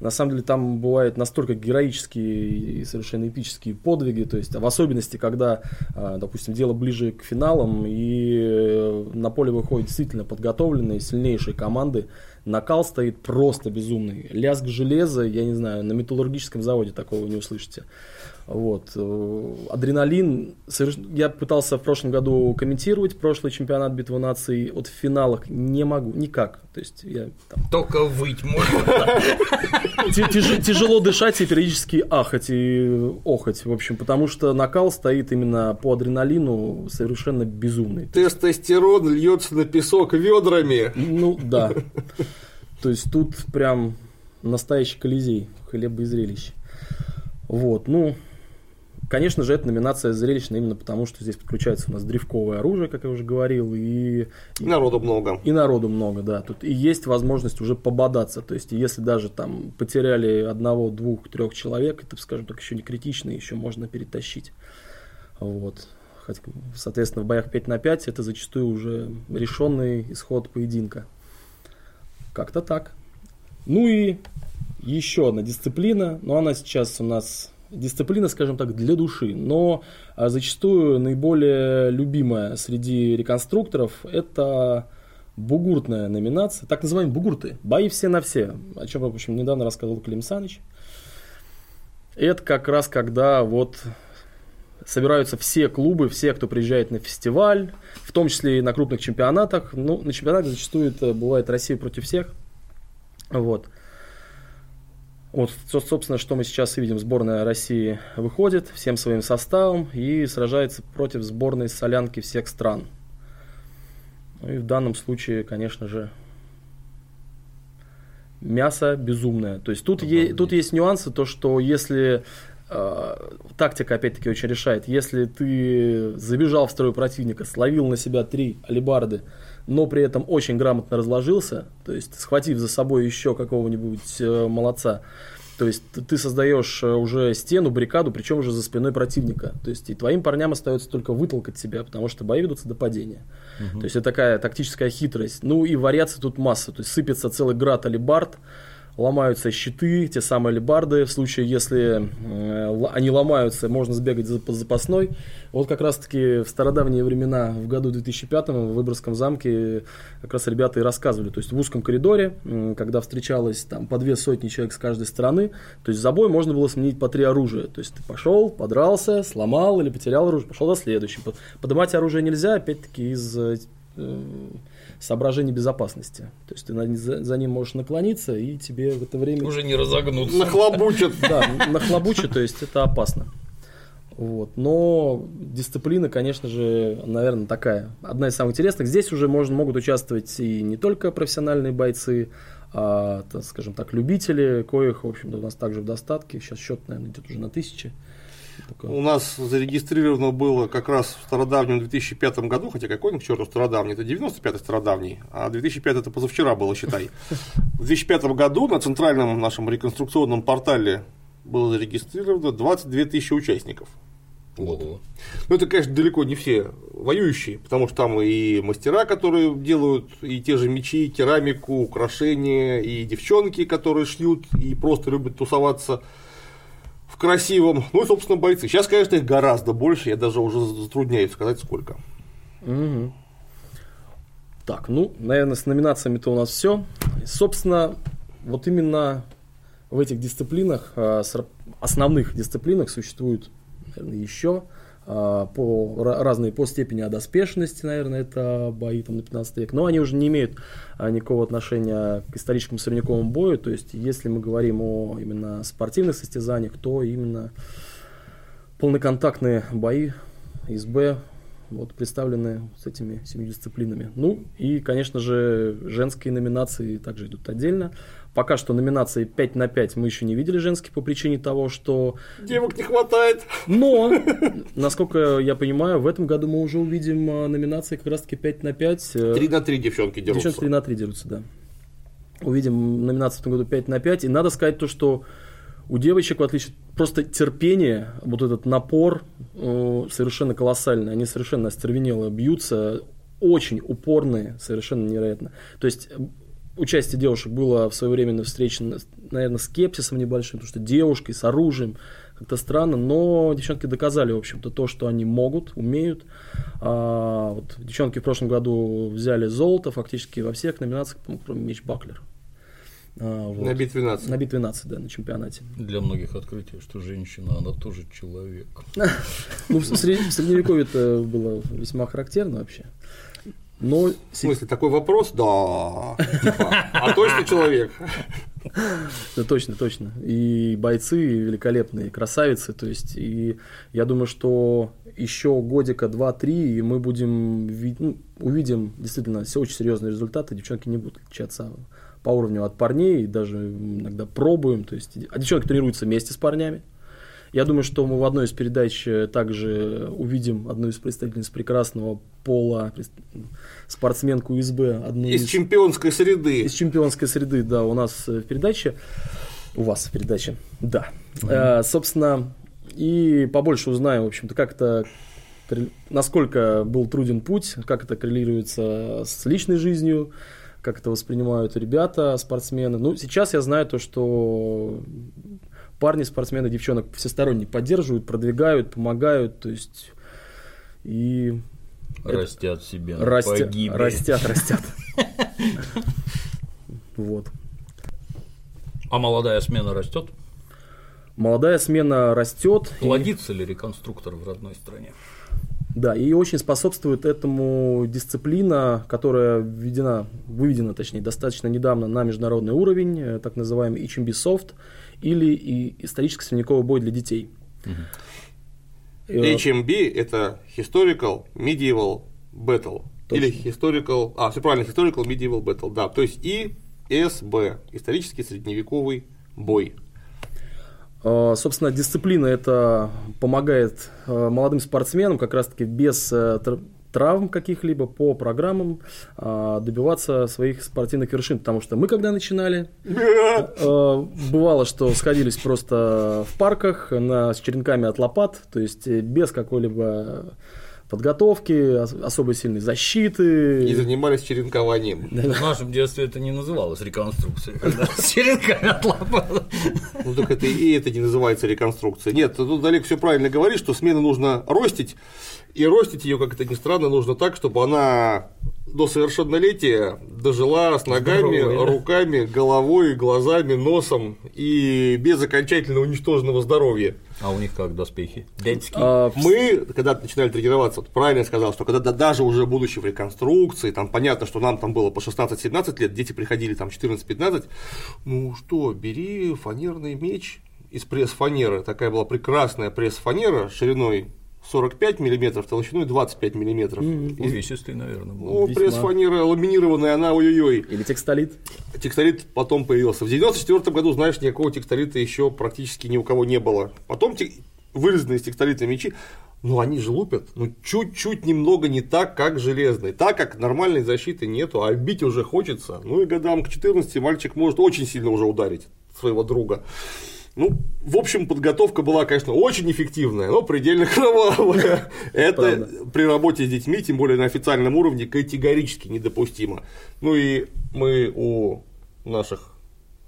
на самом деле там бывают настолько героические и совершенно эпические подвиги, то есть в особенности, когда, а, допустим, дело ближе к финалам и э, на поле выходят действительно подготовленные, сильнейшие команды, накал стоит просто безумный. Лязг железа, я не знаю, на металлургическом заводе такого не услышите. Вот. Э, адреналин. Я пытался в прошлом году комментировать прошлый чемпионат битвы наций. Вот в финалах не могу, никак. То есть я
там... Только выть можно. (laughs)
Тяжело дышать и периодически ахать и охать. В общем, потому что накал стоит именно по адреналину совершенно безумный.
Тестостерон льется на песок ведрами.
Ну да. То есть тут прям настоящий колизей, хлеба и зрелище. Вот, ну, Конечно же, эта номинация зрелищная именно потому, что здесь подключается у нас древковое оружие, как я уже говорил, и,
и народу много.
И народу много, да. Тут и есть возможность уже пободаться. То есть, если даже там потеряли одного, двух, трех человек, это, скажем так, еще не критично, еще можно перетащить. Вот. Соответственно, в боях 5 на 5 это зачастую уже решенный исход поединка. Как-то так. Ну и еще одна дисциплина, но она сейчас у нас дисциплина, скажем так, для души, но а, зачастую наиболее любимая среди реконструкторов это бугуртная номинация, так называемые бугурты, бои все на все, о чем, в общем, недавно рассказывал Клим Саныч. Это как раз когда вот собираются все клубы, все, кто приезжает на фестиваль, в том числе и на крупных чемпионатах. Ну, на чемпионате зачастую это бывает Россия против всех. Вот. Вот, собственно, что мы сейчас и видим. Сборная России выходит всем своим составом и сражается против сборной солянки всех стран. Ну и в данном случае, конечно же, мясо безумное. То есть тут, е- тут есть нюансы, то что если э, тактика опять-таки очень решает, если ты забежал в строй противника, словил на себя три алибарды, но при этом очень грамотно разложился, то есть схватив за собой еще какого-нибудь э, молодца, то есть ты создаешь э, уже стену, баррикаду, причем уже за спиной противника. То есть и твоим парням остается только вытолкать себя, потому что бои ведутся до падения. Угу. То есть это такая тактическая хитрость. Ну и вариаций тут масса. То есть сыпется целый град алибард, ломаются щиты, те самые лебарды. В случае, если э, они ломаются, можно сбегать за запасной. Вот как раз-таки в стародавние времена, в году 2005 в Выборгском замке, как раз ребята и рассказывали. То есть в узком коридоре, когда встречалось там по две сотни человек с каждой стороны, то есть за бой можно было сменить по три оружия. То есть ты пошел, подрался, сломал или потерял оружие, пошел до следующего. Поднимать оружие нельзя, опять-таки из э, соображений безопасности. То есть ты за, за ним можешь наклониться, и тебе в это время...
Уже не разогнуться.
Нахлобучат. (laughs)
Да, нахлобучат, то есть это опасно. Вот. Но дисциплина, конечно же, наверное, такая. Одна из самых интересных. Здесь уже можно, могут участвовать и не только профессиональные бойцы, а, так, скажем так, любители, коих, в общем-то, у нас также в достатке. Сейчас счет, наверное, идет уже на тысячи.
Такое. У нас зарегистрировано было как раз в стародавнем 2005 году, хотя какой он к черту стародавний, это 95-й стародавний, а 2005 это позавчера было, считай. В 2005 году на центральном нашем реконструкционном портале было зарегистрировано 22 тысячи участников. Вот.
Ого.
Ну, это, конечно, далеко не все воюющие, потому что там и мастера, которые делают и те же мечи, керамику, украшения, и девчонки, которые шьют и просто любят тусоваться красивом. Ну и, собственно, бойцы. Сейчас, конечно, их гораздо больше, я даже уже затрудняюсь сказать, сколько.
Мгм. Так, ну, наверное, с номинациями-то у нас все. Собственно, вот именно в этих дисциплинах, сра- основных дисциплинах существуют, наверное, еще по ра- разные по степени одоспешности, наверное, это бои там на 15 век, но они уже не имеют а, никакого отношения к историческому средневековому бою, то есть если мы говорим о именно спортивных состязаниях, то именно полноконтактные бои, СБ, вот представлены с этими семью дисциплинами. Ну и, конечно же, женские номинации также идут отдельно. Пока что номинации 5 на 5 мы еще не видели женские по причине того, что...
Девок не хватает.
Но, (laughs) насколько я понимаю, в этом году мы уже увидим а, номинации как раз-таки 5 на 5. э,
3 на 3 девчонки дерутся.
Девчонки 3 на 3 дерутся, да. Увидим номинации в этом году 5 на 5. И надо сказать то, что у девочек, в отличие просто терпение, вот этот напор э, совершенно колоссальный. Они совершенно остервенело бьются, очень упорные, совершенно невероятно. То есть э, участие девушек было в свое время встречено, наверное, скепсисом небольшим, потому что девушкой с оружием как-то странно, но девчонки доказали, в общем-то, то, что они могут, умеют. А, вот девчонки в прошлом году взяли золото фактически во всех номинациях, по-моему, кроме меч Баклер. А, вот.
На битве наций.
На битве наций, да, на чемпионате.
Для многих открытие, что женщина, она тоже человек. (laughs)
Ну, в средневековье это было весьма характерно вообще. Но
В смысле, такой вопрос? Да. Типа, а точно человек?
Да, точно, точно. И бойцы великолепные, красавицы. То есть, и я думаю, что еще годика два-три, и мы будем ну, увидим действительно все очень серьезные результаты. Девчонки не будут отличаться по уровню от парней, даже иногда пробуем. То есть, а девчонки тренируются вместе с парнями. Я думаю, что мы в одной из передач э, также увидим одну из представительниц прекрасного пола, спортсменку ИСБ, одну
Из чемпионской среды.
из чемпионской среды, да, у нас э, в передаче, у вас в передаче, да. Э, собственно, и побольше узнаем, в общем-то, как это, насколько был труден путь, как это коррелируется с личной жизнью, как это воспринимают ребята, спортсмены. Ну, сейчас я знаю то, что парни, спортсмены, девчонок всесторонне поддерживают, продвигают, помогают, то есть и Это-
Растят себя. на
растя- растят, растят. (laughs) Вот.
А молодая смена растет?
Молодая смена растет. и-
Плодится ли реконструктор в родной стране?
Да, и очень способствует этому дисциплина, которая введена, выведена, точнее, достаточно недавно на международный уровень, э, так называемый HMB Soft, или и исторический средневековый бой для детей.
HMB это Historical Medieval Battle.
Точно.
Или Historical... А, все правильно, Historical Medieval Battle, да. То есть ИСБ. Исторический средневековый бой.
Э, Собственно, дисциплина это помогает э, молодым спортсменам как раз-таки без э, травм каких-либо по программам э, добиваться своих спортивных вершин. Потому что мы, когда начинали, э, бывало, что сходились просто в парках на, с черенками от лопат, то есть э, без какой-либо подготовки, ос- особой сильной защиты.
И занимались черенкованием.
В нашем детстве это не называлось реконструкцией, когда (laughs) с черенками от лопат.
Ну так это и это не называется реконструкция. Нет, тут Олег все правильно говорит, что смену нужно ростить, и ростить ее, как это ни странно, нужно так, чтобы она до совершеннолетия дожила с ногами,
Здоровая, да?
руками, головой, глазами, носом и без окончательно уничтоженного здоровья.
А у них как доспехи? Дядьские.
А,
Мы, когда начинали тренироваться, вот правильно я сказал, что когда да- даже уже будучи в реконструкции, там понятно, что нам там было по 16-17 лет, дети приходили там 14-15, ну что, бери фанерный меч из пресс-фанеры, такая была прекрасная пресс-фанера шириной 45 миллиметров, толщиной 25 миллиметров. И-
Увесистый, наверное, был.
Ну, пресс-фанера ламинированная, она ой-ой-ой.
Или текстолит.
Текстолит потом появился. В 94 году, знаешь, никакого текстолита еще практически ни у кого не было. Потом тек- вырезанные из текстолита мечи, ну они же лупят, ну чуть-чуть немного не так, как железные. Так как нормальной защиты нету, а бить уже хочется. Ну и годам к 14 мальчик может очень сильно уже ударить своего друга. Ну, в общем, подготовка была, конечно, очень эффективная, но предельно кровавая. (laughs) Это при работе с детьми, тем более на официальном уровне, категорически недопустимо. Ну и мы у наших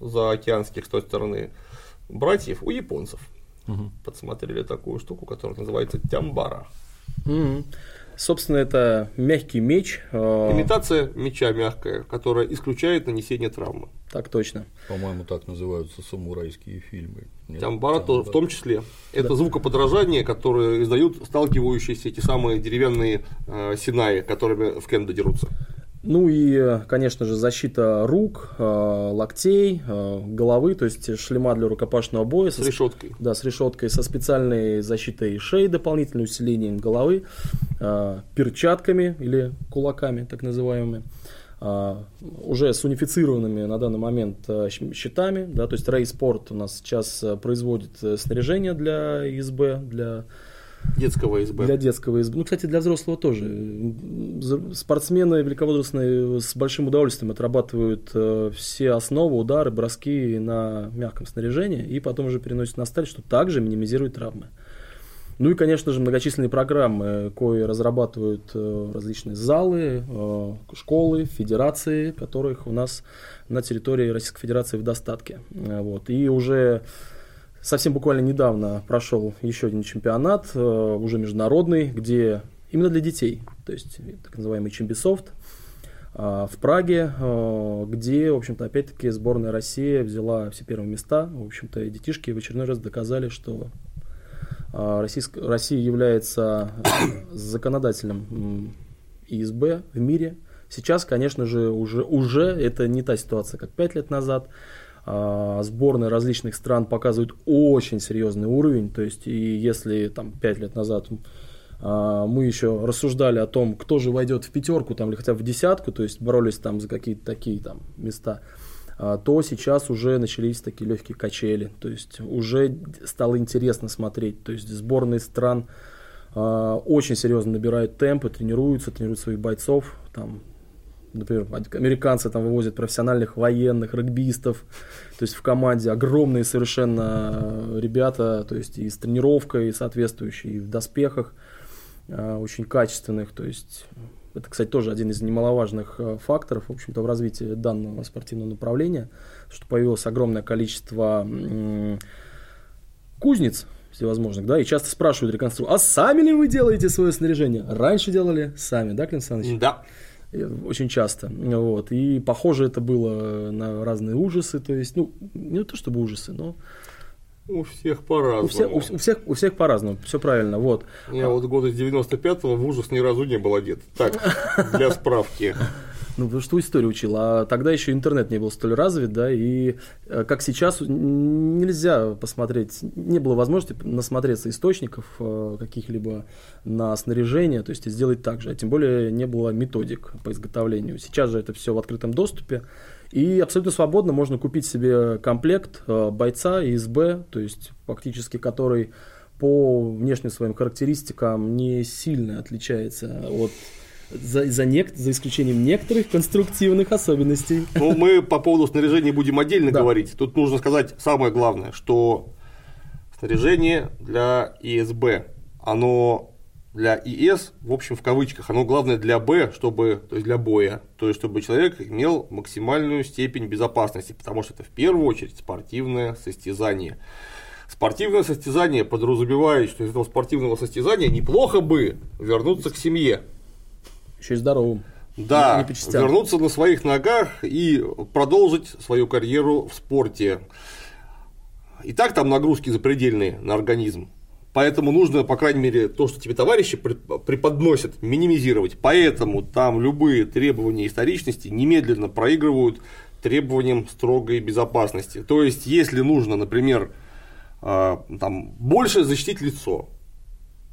заокеанских с той стороны братьев, у японцев подсмотрели такую штуку, которая называется тямбара.
Собственно, это мягкий меч.
Э, Имитация меча мягкая, которая исключает нанесение травмы.
Так точно.
По-моему, так называются самурайские фильмы.
Нет, Тямбара тоже, в том числе. Это да. звукоподражание, которое издают сталкивающиеся эти самые деревянные э, синаи, которыми в кендо дерутся.
Ну и, конечно же, защита рук, э, локтей, э, головы, то есть шлема для рукопашного боя.
С решеткой.
Да, с решеткой, со специальной защитой шеи, дополнительным усилением головы, э, перчатками или кулаками, так называемыми. Уже с унифицированными на данный момент щитами, да, то есть Sport у нас сейчас производит снаряжение для ИСБ, для
Детского СБ.
Для детского СБ. Ну, кстати, для взрослого тоже. Спортсмены великовозрастные с большим удовольствием отрабатывают э, все основы, удары, броски на мягком снаряжении и потом уже переносят на сталь, что также минимизирует травмы. Ну и, конечно же, многочисленные программы, кои разрабатывают э, различные залы, э, школы, федерации, которых у нас на территории Российской Федерации в достатке. Вот. И уже Совсем буквально недавно прошел еще один чемпионат, э, уже международный, где именно для детей, то есть так называемый Чембисофт, э, в Праге, э, где, в общем-то, опять-таки сборная России взяла все первые места. В общем-то, детишки в очередной раз доказали, что Российск... Россия является (coughs) законодателем ИСБ в мире. Сейчас, конечно же, уже, уже это не та ситуация, как пять лет назад. А, сборные различных стран показывают очень серьезный уровень. То есть, и если там 5 лет назад а, мы еще рассуждали о том, кто же войдет в пятерку там, или хотя бы в десятку, то есть боролись там за какие-то такие там места, а, то сейчас уже начались такие легкие качели. То есть уже стало интересно смотреть. То есть сборные стран очень серьезно набирают темпы, тренируются, тренируют своих бойцов. Там Например, американцы там вывозят профессиональных военных, регбистов, то есть в команде огромные совершенно ребята, то есть и с тренировкой соответствующей, и в доспехах а, очень качественных, то есть это, кстати, тоже один из немаловажных а, факторов, в общем-то, в развитии данного спортивного направления, что появилось огромное количество кузнец всевозможных, да, и часто спрашивают реконструкторы, а сами ли вы делаете свое снаряжение? Раньше делали сами, да, Клин Саныч?
Да
очень часто. Вот. И похоже это было на разные ужасы, то есть, ну, не то чтобы ужасы, но
у всех по-разному.
У всех, у, у всех, у всех по-разному, все правильно, вот.
Я вот года с 95-го в ужас ни разу не был одет. Так, для справки.
Ну, потому что историю учил, а тогда еще интернет не был столь развит, да, и э, как сейчас нельзя посмотреть, не было возможности насмотреться источников э, каких-либо на снаряжение, то есть сделать так же, а тем более не было методик по изготовлению. Сейчас же это все в открытом доступе, и абсолютно свободно можно купить себе комплект э, бойца ИСБ, то есть фактически который по внешним своим характеристикам не сильно отличается от за, за, нек- за исключением некоторых конструктивных особенностей.
Ну, мы по поводу снаряжения будем отдельно да. говорить. Тут нужно сказать самое главное, что снаряжение для ИСБ, оно для ИС, в общем, в кавычках, оно главное для Б, чтобы, то есть для боя, то есть чтобы человек имел максимальную степень безопасности, потому что это в первую очередь спортивное состязание. Спортивное состязание подразумевает, что из этого спортивного состязания неплохо бы вернуться к семье.
Еще и здоровым.
Да, вернуться на своих ногах и продолжить свою карьеру в спорте. И так там нагрузки запредельные на организм. Поэтому нужно, по крайней мере, то, что тебе товарищи преподносят, минимизировать. Поэтому там любые требования историчности немедленно проигрывают требованиям строгой безопасности. То есть, если нужно, например, а, там, больше защитить лицо,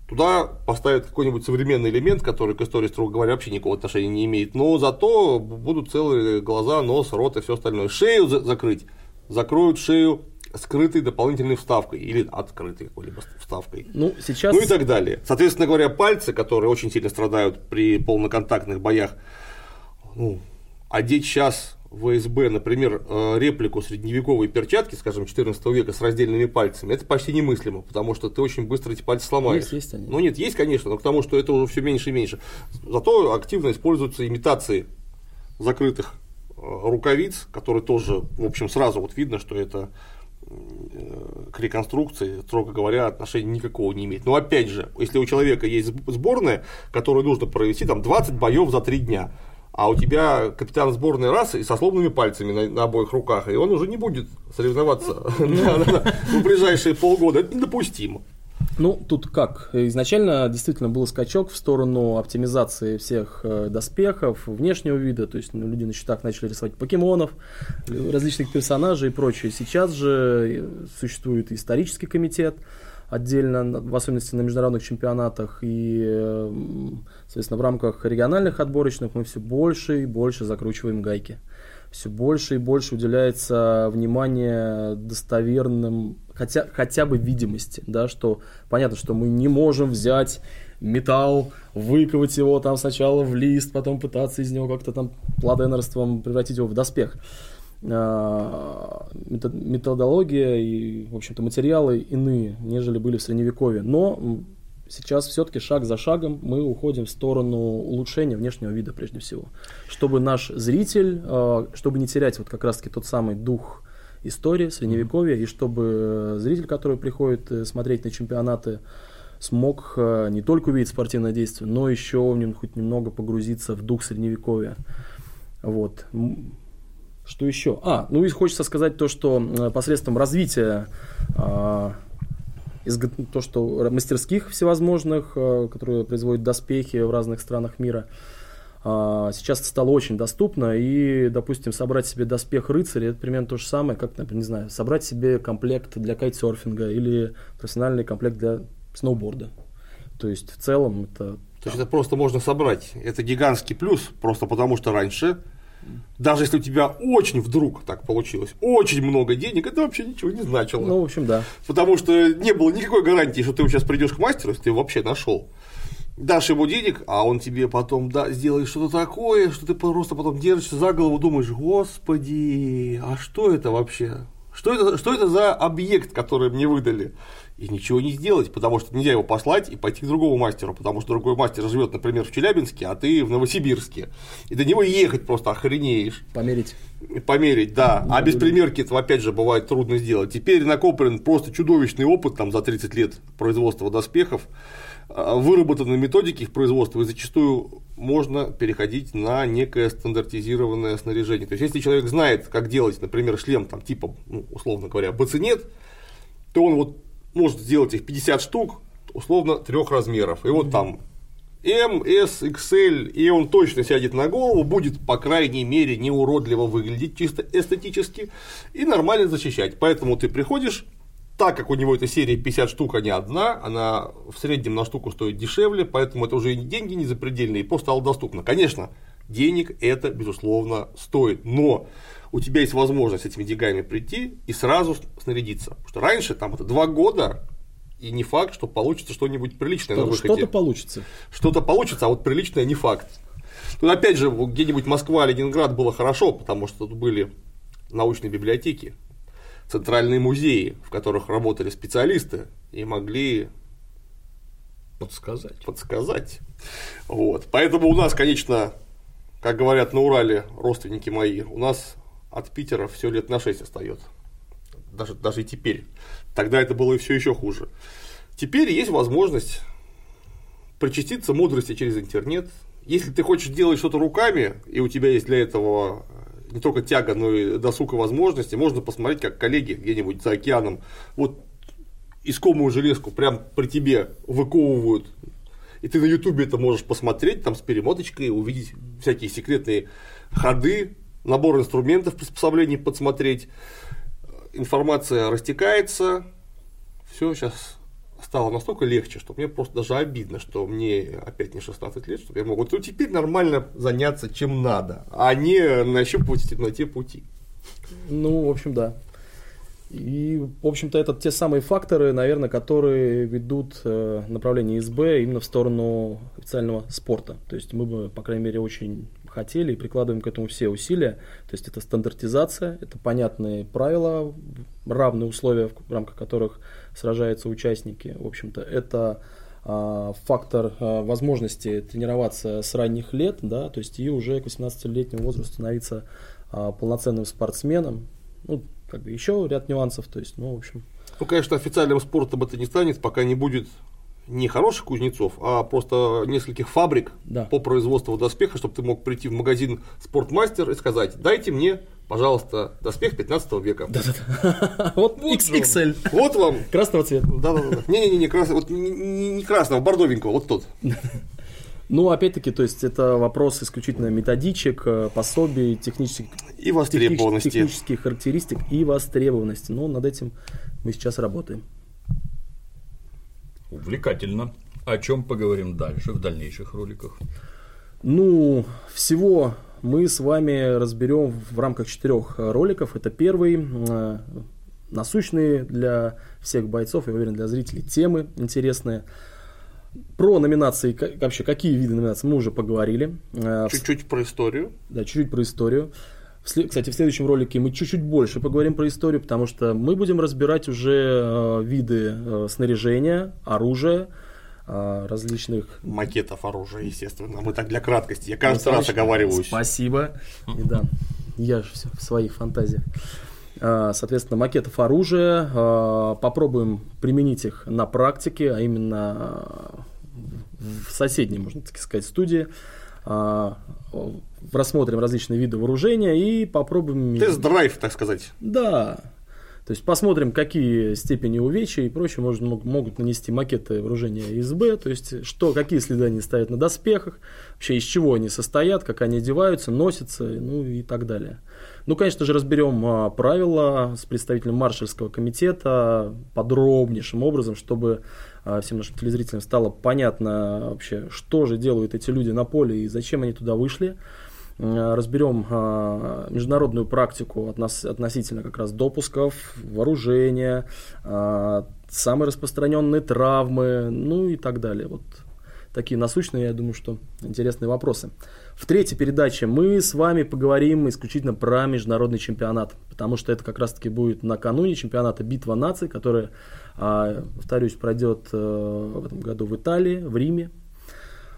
Туда поставят какой-нибудь современный элемент, который к истории, строго говоря, вообще никакого отношения не имеет. Но зато будут целые глаза, нос, рот и все остальное. Шею за- закрыть. Закроют шею скрытой дополнительной вставкой или открытой какой-либо вставкой.
Ну, сейчас...
ну и так далее. Соответственно говоря, пальцы, которые очень сильно страдают при полноконтактных боях, ну, одеть сейчас ВСБ, например, э, реплику средневековой перчатки, скажем, 14 века с раздельными пальцами, это почти немыслимо, потому что ты очень быстро эти пальцы сломаешь.
Есть, есть они.
Ну нет, есть, конечно, но к тому, что это уже все меньше и меньше. Зато активно используются имитации закрытых э, рукавиц, которые тоже, в общем, сразу вот видно, что это э, к реконструкции, строго говоря, отношения никакого не имеет. Но опять же, если у человека есть сборная, которую нужно провести там 20 боев за 3 дня, а у тебя капитан сборной расы со сломанными пальцами на, на обоих руках, и он уже не будет соревноваться (laughs) в ближайшие полгода. Это недопустимо.
Ну, тут как? Изначально действительно был скачок в сторону оптимизации всех э, доспехов, внешнего вида, то есть ну, люди на счетах начали рисовать покемонов, различных персонажей и прочее. Сейчас же э, существует исторический комитет, отдельно, в особенности на международных чемпионатах. И, э, соответственно, в рамках региональных отборочных мы все больше и больше закручиваем гайки. Все больше и больше уделяется внимание достоверным, хотя, хотя бы видимости, да, что понятно, что мы не можем взять металл, выковать его там сначала в лист, потом пытаться из него как-то там пладенерством превратить его в доспех. А, методология и, в общем-то, материалы иные, нежели были в Средневековье. Но сейчас все-таки шаг за шагом мы уходим в сторону улучшения внешнего вида прежде всего. Чтобы наш зритель, а, чтобы не терять вот как раз-таки тот самый дух истории, средневековья, и чтобы зритель, который приходит э, смотреть на чемпионаты, смог э, не только увидеть спортивное действие, но еще в нем хоть немного погрузиться в дух средневековья. Вот. Что еще? А, ну и хочется сказать то, что посредством развития а, то, что мастерских всевозможных, э, которые производят доспехи в разных странах мира, а, сейчас стало очень доступно, и, допустим, собрать себе доспех рыцаря, это примерно то же самое, как, например, не знаю, собрать себе комплект для кайтсерфинга или профессиональный комплект для сноуборда. То есть, в целом, это...
То есть, это просто можно собрать. Это гигантский плюс, просто потому что раньше даже если у тебя очень вдруг так получилось, очень много денег, это вообще ничего не значило.
Ну, в общем, да.
Потому что не было никакой гарантии, что ты сейчас придешь к мастеру, если ты его вообще нашел. Дашь ему денег, а он тебе потом да, сделает что-то такое, что ты просто потом держишься за голову, думаешь, господи, а что это вообще? Что это, что это за объект, который мне выдали? И ничего не сделать, потому что нельзя его послать и пойти к другому мастеру, потому что другой мастер живет, например, в Челябинске, а ты в Новосибирске. И до него ехать просто охренеешь.
Померить.
Померить, да. а без примерки это, опять же, бывает трудно сделать. Теперь накоплен просто чудовищный опыт там, за 30 лет производства доспехов, а, выработаны методики их производства, и зачастую можно переходить на некое стандартизированное снаряжение. То есть, если человек знает, как делать, например, шлем там, типа, ну, условно говоря, бацинет, то он вот может сделать их 50 штук, условно, трех размеров. И вот там M, S, XL, и он точно сядет на голову, будет, по крайней мере, не уродливо выглядеть чисто эстетически и нормально защищать. Поэтому ты приходишь, так как у него эта серия 50 штук, а не одна, она в среднем на штуку стоит дешевле, поэтому это уже деньги не запредельные, просто стало доступно. Конечно, денег это, безусловно, стоит, но у тебя есть возможность с этими деньгами прийти и сразу снарядиться. Потому что раньше, там, это два года, и не факт, что получится что-нибудь приличное
что,
на выходе.
Что-то получится.
Что-то получится, а вот приличное не факт. Тут опять же, где-нибудь Москва, Ленинград было хорошо, потому что тут были научные библиотеки, центральные музеи, в которых работали специалисты и могли
подсказать.
подсказать. Вот. Поэтому у нас, конечно, как говорят на Урале родственники мои, у нас от Питера все лет на 6 остается. Даже, даже и теперь. Тогда это было все еще хуже. Теперь есть возможность причаститься мудрости через интернет. Если ты хочешь делать что-то руками, и у тебя есть для этого не только тяга, но и досуг и возможности, можно посмотреть, как коллеги где-нибудь за океаном вот искомую железку прям при тебе выковывают, и ты на ютубе это можешь посмотреть, там с перемоточкой, увидеть всякие секретные ходы, набор инструментов, приспособлений подсмотреть, информация растекается, все сейчас стало настолько легче, что мне просто даже обидно, что мне опять не 16 лет, что я могу вот теперь нормально заняться чем надо, а не нащупывать в темноте пути.
Ну, в общем, да. И, в общем-то, это те самые факторы, наверное, которые ведут направление СБ именно в сторону официального спорта. То есть мы бы, по крайней мере, очень хотели и прикладываем к этому все усилия. То есть это стандартизация, это понятные правила, равные условия, в рамках которых сражаются участники. В общем-то, это а, фактор а, возможности тренироваться с ранних лет, да, то есть и уже к 18-летнему возрасту становиться а, полноценным спортсменом. Ну, как бы еще ряд нюансов, то есть, ну, в общем.
Ну, конечно, официальным спортом это не станет, пока не будет не хороших кузнецов, а просто нескольких фабрик
Да.
по производству доспеха, чтобы ты мог прийти в магазин Спортмастер и сказать, дайте мне, пожалуйста, доспех 15 века. (laughs)
Вот
Вот.
XXL
Вот вам.
красного цвета.
Да-да-да. Не-не-не, красного, вот не не красного, бордовенького, вот тот. (laughs)
Ну, опять-таки, то есть это вопрос исключительно методичек, э, пособий, технических,
И востребованности.
технических характеристик и востребованности. Но над этим мы сейчас работаем.
Увлекательно. О чем поговорим дальше, в дальнейших роликах?
Ну, всего мы с вами разберем в рамках четырех э, роликов. Это первый, э, насущные для всех бойцов, я уверен, для зрителей темы интересные. Про номинации, вообще какие виды номинаций мы уже поговорили. Э,
Чуть-чуть про историю.
Да, чуть-чуть про историю. Кстати, в следующем ролике мы чуть-чуть больше поговорим про историю, потому что мы будем разбирать уже э, виды э, снаряжения, оружия, различных
Макетов оружия, естественно. Мы так для краткости. Я каждый раз
Александрович,
оговариваюсь.
Спасибо. И да, я же всё в своих фантазиях. А, Соответственно, макетов оружия. а, Попробуем применить их на практике, а именно а, в соседней, можно так сказать, студии. Рассмотрим различные виды вооружения и попробуем...
Тест-драйв, так сказать.
Да. То есть посмотрим, какие степени увечья и прочее может, мог- могут нанести макеты вооружения СБ, то есть что, какие следы они ставят на доспехах, вообще из чего они состоят, как они одеваются, носятся, ну и так далее. Ну, конечно же, разберем а, правила с представителем маршальского комитета подробнейшим образом, чтобы а, всем нашим телезрителям стало понятно вообще, что же делают эти люди на поле и зачем они туда вышли. Э, разберем а, международную практику относ- относительно как раз допусков, вооружения, а, самые распространенные травмы, ну и так далее. Вот такие насущные, я думаю, что интересные вопросы. В третьей передаче мы с вами поговорим исключительно про международный чемпионат, потому что это как раз-таки будет накануне чемпионата «Битва наций», который, а, повторюсь, пройдет э, в этом году в Италии, в Риме.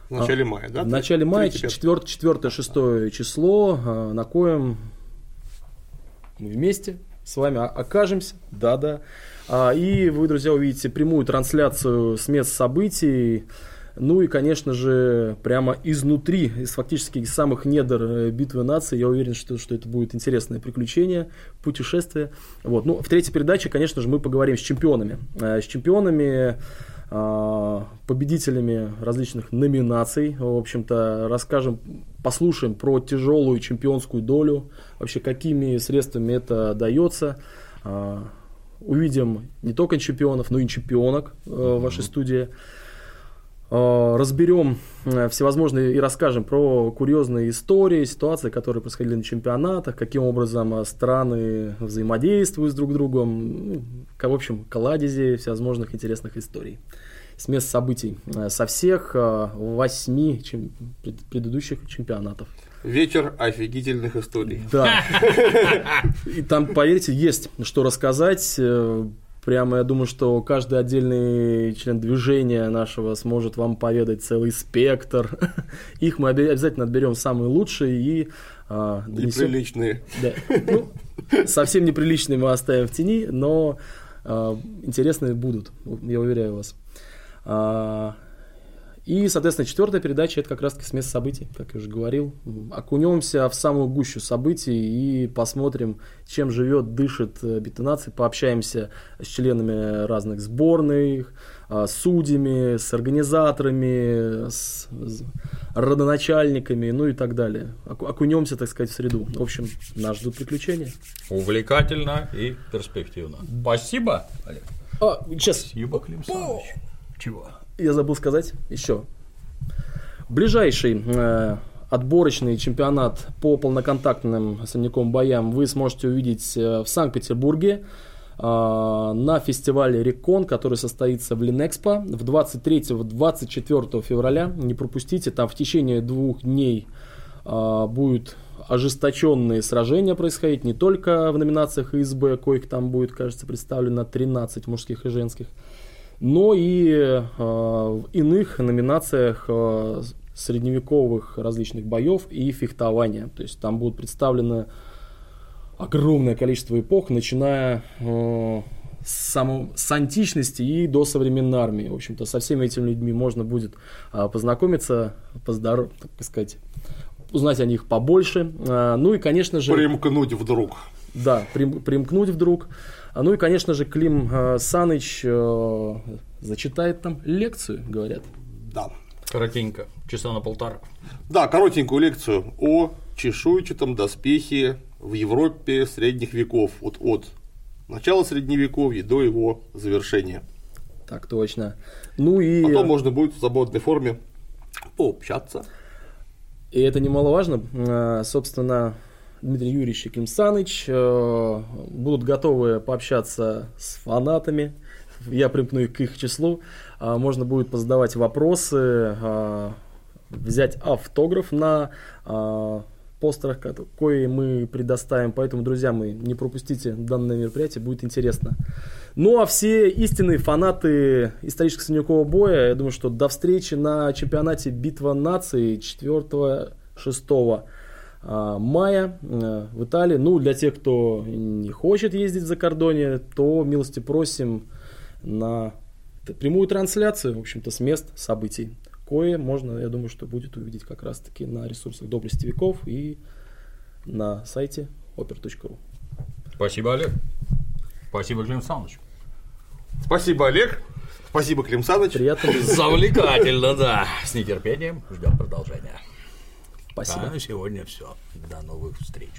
В начале мая, да?
В начале мая,
Третий, пятый.
4-6 число, э, на коем мы вместе с вами окажемся. Да-да. А, И вы, друзья, увидите прямую трансляцию с мест событий. Ну и, конечно же, прямо изнутри, из фактически из самых недр э, битвы наций, я уверен, что, что это будет интересное приключение, путешествие. Вот. Ну, в третьей передаче, конечно же, мы поговорим с чемпионами. Э, С чемпионами, а, победителями различных номинаций. В общем-то, расскажем, послушаем про тяжелую чемпионскую долю, вообще какими средствами это дается. А, Увидим не только чемпионов, но и чемпионок э, в вашей студии. А, Разберем э, всевозможные и расскажем про курьезные истории, ситуации, которые происходили на чемпионатах, каким образом э, страны взаимодействуют с друг другом, ну, в общем, кладези всевозможных интересных историй с мест событий э, со всех э, восьми чем- пред- предыдущих чемпионатов.
Вечер офигительных историй.
Да. И там, поверьте, есть что рассказать. Прямо я думаю, что каждый отдельный член движения нашего сможет вам поведать целый спектр. (laughs) Их мы обязательно отберем самые лучшие и а, донесем.
Неприличные.
Да. Ну, совсем неприличные мы оставим в тени, но а, интересные будут, я уверяю вас. А, и, соответственно, четвертая передача это как раз-таки с места событий, как я уже говорил. Окунемся в самую гущу событий и посмотрим, чем живет, дышит э, битонация, пообщаемся с членами разных сборных, а, с судьями, с организаторами, с родоначальниками, ну и так далее. Оку- Окунемся, так сказать, в среду. В общем, нас ждут приключения.
Увлекательно и перспективно. Спасибо, Олег.
А, сейчас,
Спасибо, Клим Саныч. Чего?
Я забыл сказать еще. Ближайший э, отборочный чемпионат по полноконтактным сольниковым боям вы сможете увидеть э, в Санкт-Петербурге э, на фестивале Рекон, который состоится в Линэкспо в 23-24 февраля. Не пропустите, там в течение двух дней а, будет ожесточенные сражения происходить не только в номинациях ИСБ, коих там будет, кажется, представлено 13 мужских и женских, но и э, в иных номинациях э, средневековых различных боев и фехтования. То есть там будут представлены огромное количество эпох, начиная э, с, само, с античности и до современной армии. В общем-то, со всеми этими людьми можно будет э, познакомиться, поздоров, так сказать, узнать о них побольше. Э, ну и, конечно же...
Примкнуть вдруг.
Да, прим, примкнуть вдруг. А ну и, конечно же, Клим э, Саныч э, зачитает там лекцию, говорят.
Да.
Коротенько, часа на полтора.
Да, коротенькую лекцию о чешуйчатом доспехе в Европе средних веков, вот от начала средневековья до его завершения.
Так точно. Ну и...
Потом можно будет в свободной форме пообщаться.
И это немаловажно. Э, собственно, Дмитрий Юрьевич и Клим Саныч э, будут готовы пообщаться с фанатами. Я примкну их к их числу. А, можно будет позадавать вопросы, а, взять автограф на а, постерах, которые мы предоставим. Поэтому, друзья мои, не пропустите данное мероприятие, будет интересно. Ну а все истинные фанаты исторического средневекового боя, я думаю, что до встречи на чемпионате Битва наций 4-6 мая э, в Италии. Ну, для тех, кто не хочет ездить за кордоне, то милости просим на прямую трансляцию, в общем-то, с мест событий. Кое можно, я думаю, что будет увидеть как раз-таки на ресурсах Доблести веков и на сайте oper.ru.
Спасибо, Олег. Спасибо, Клим Саныч.
Спасибо, Олег. Спасибо, Клим Саныч.
Приятно. (laughs)
Завлекательно, да. С нетерпением ждем продолжения.
Спасибо.
А на сегодня все. До новых встреч.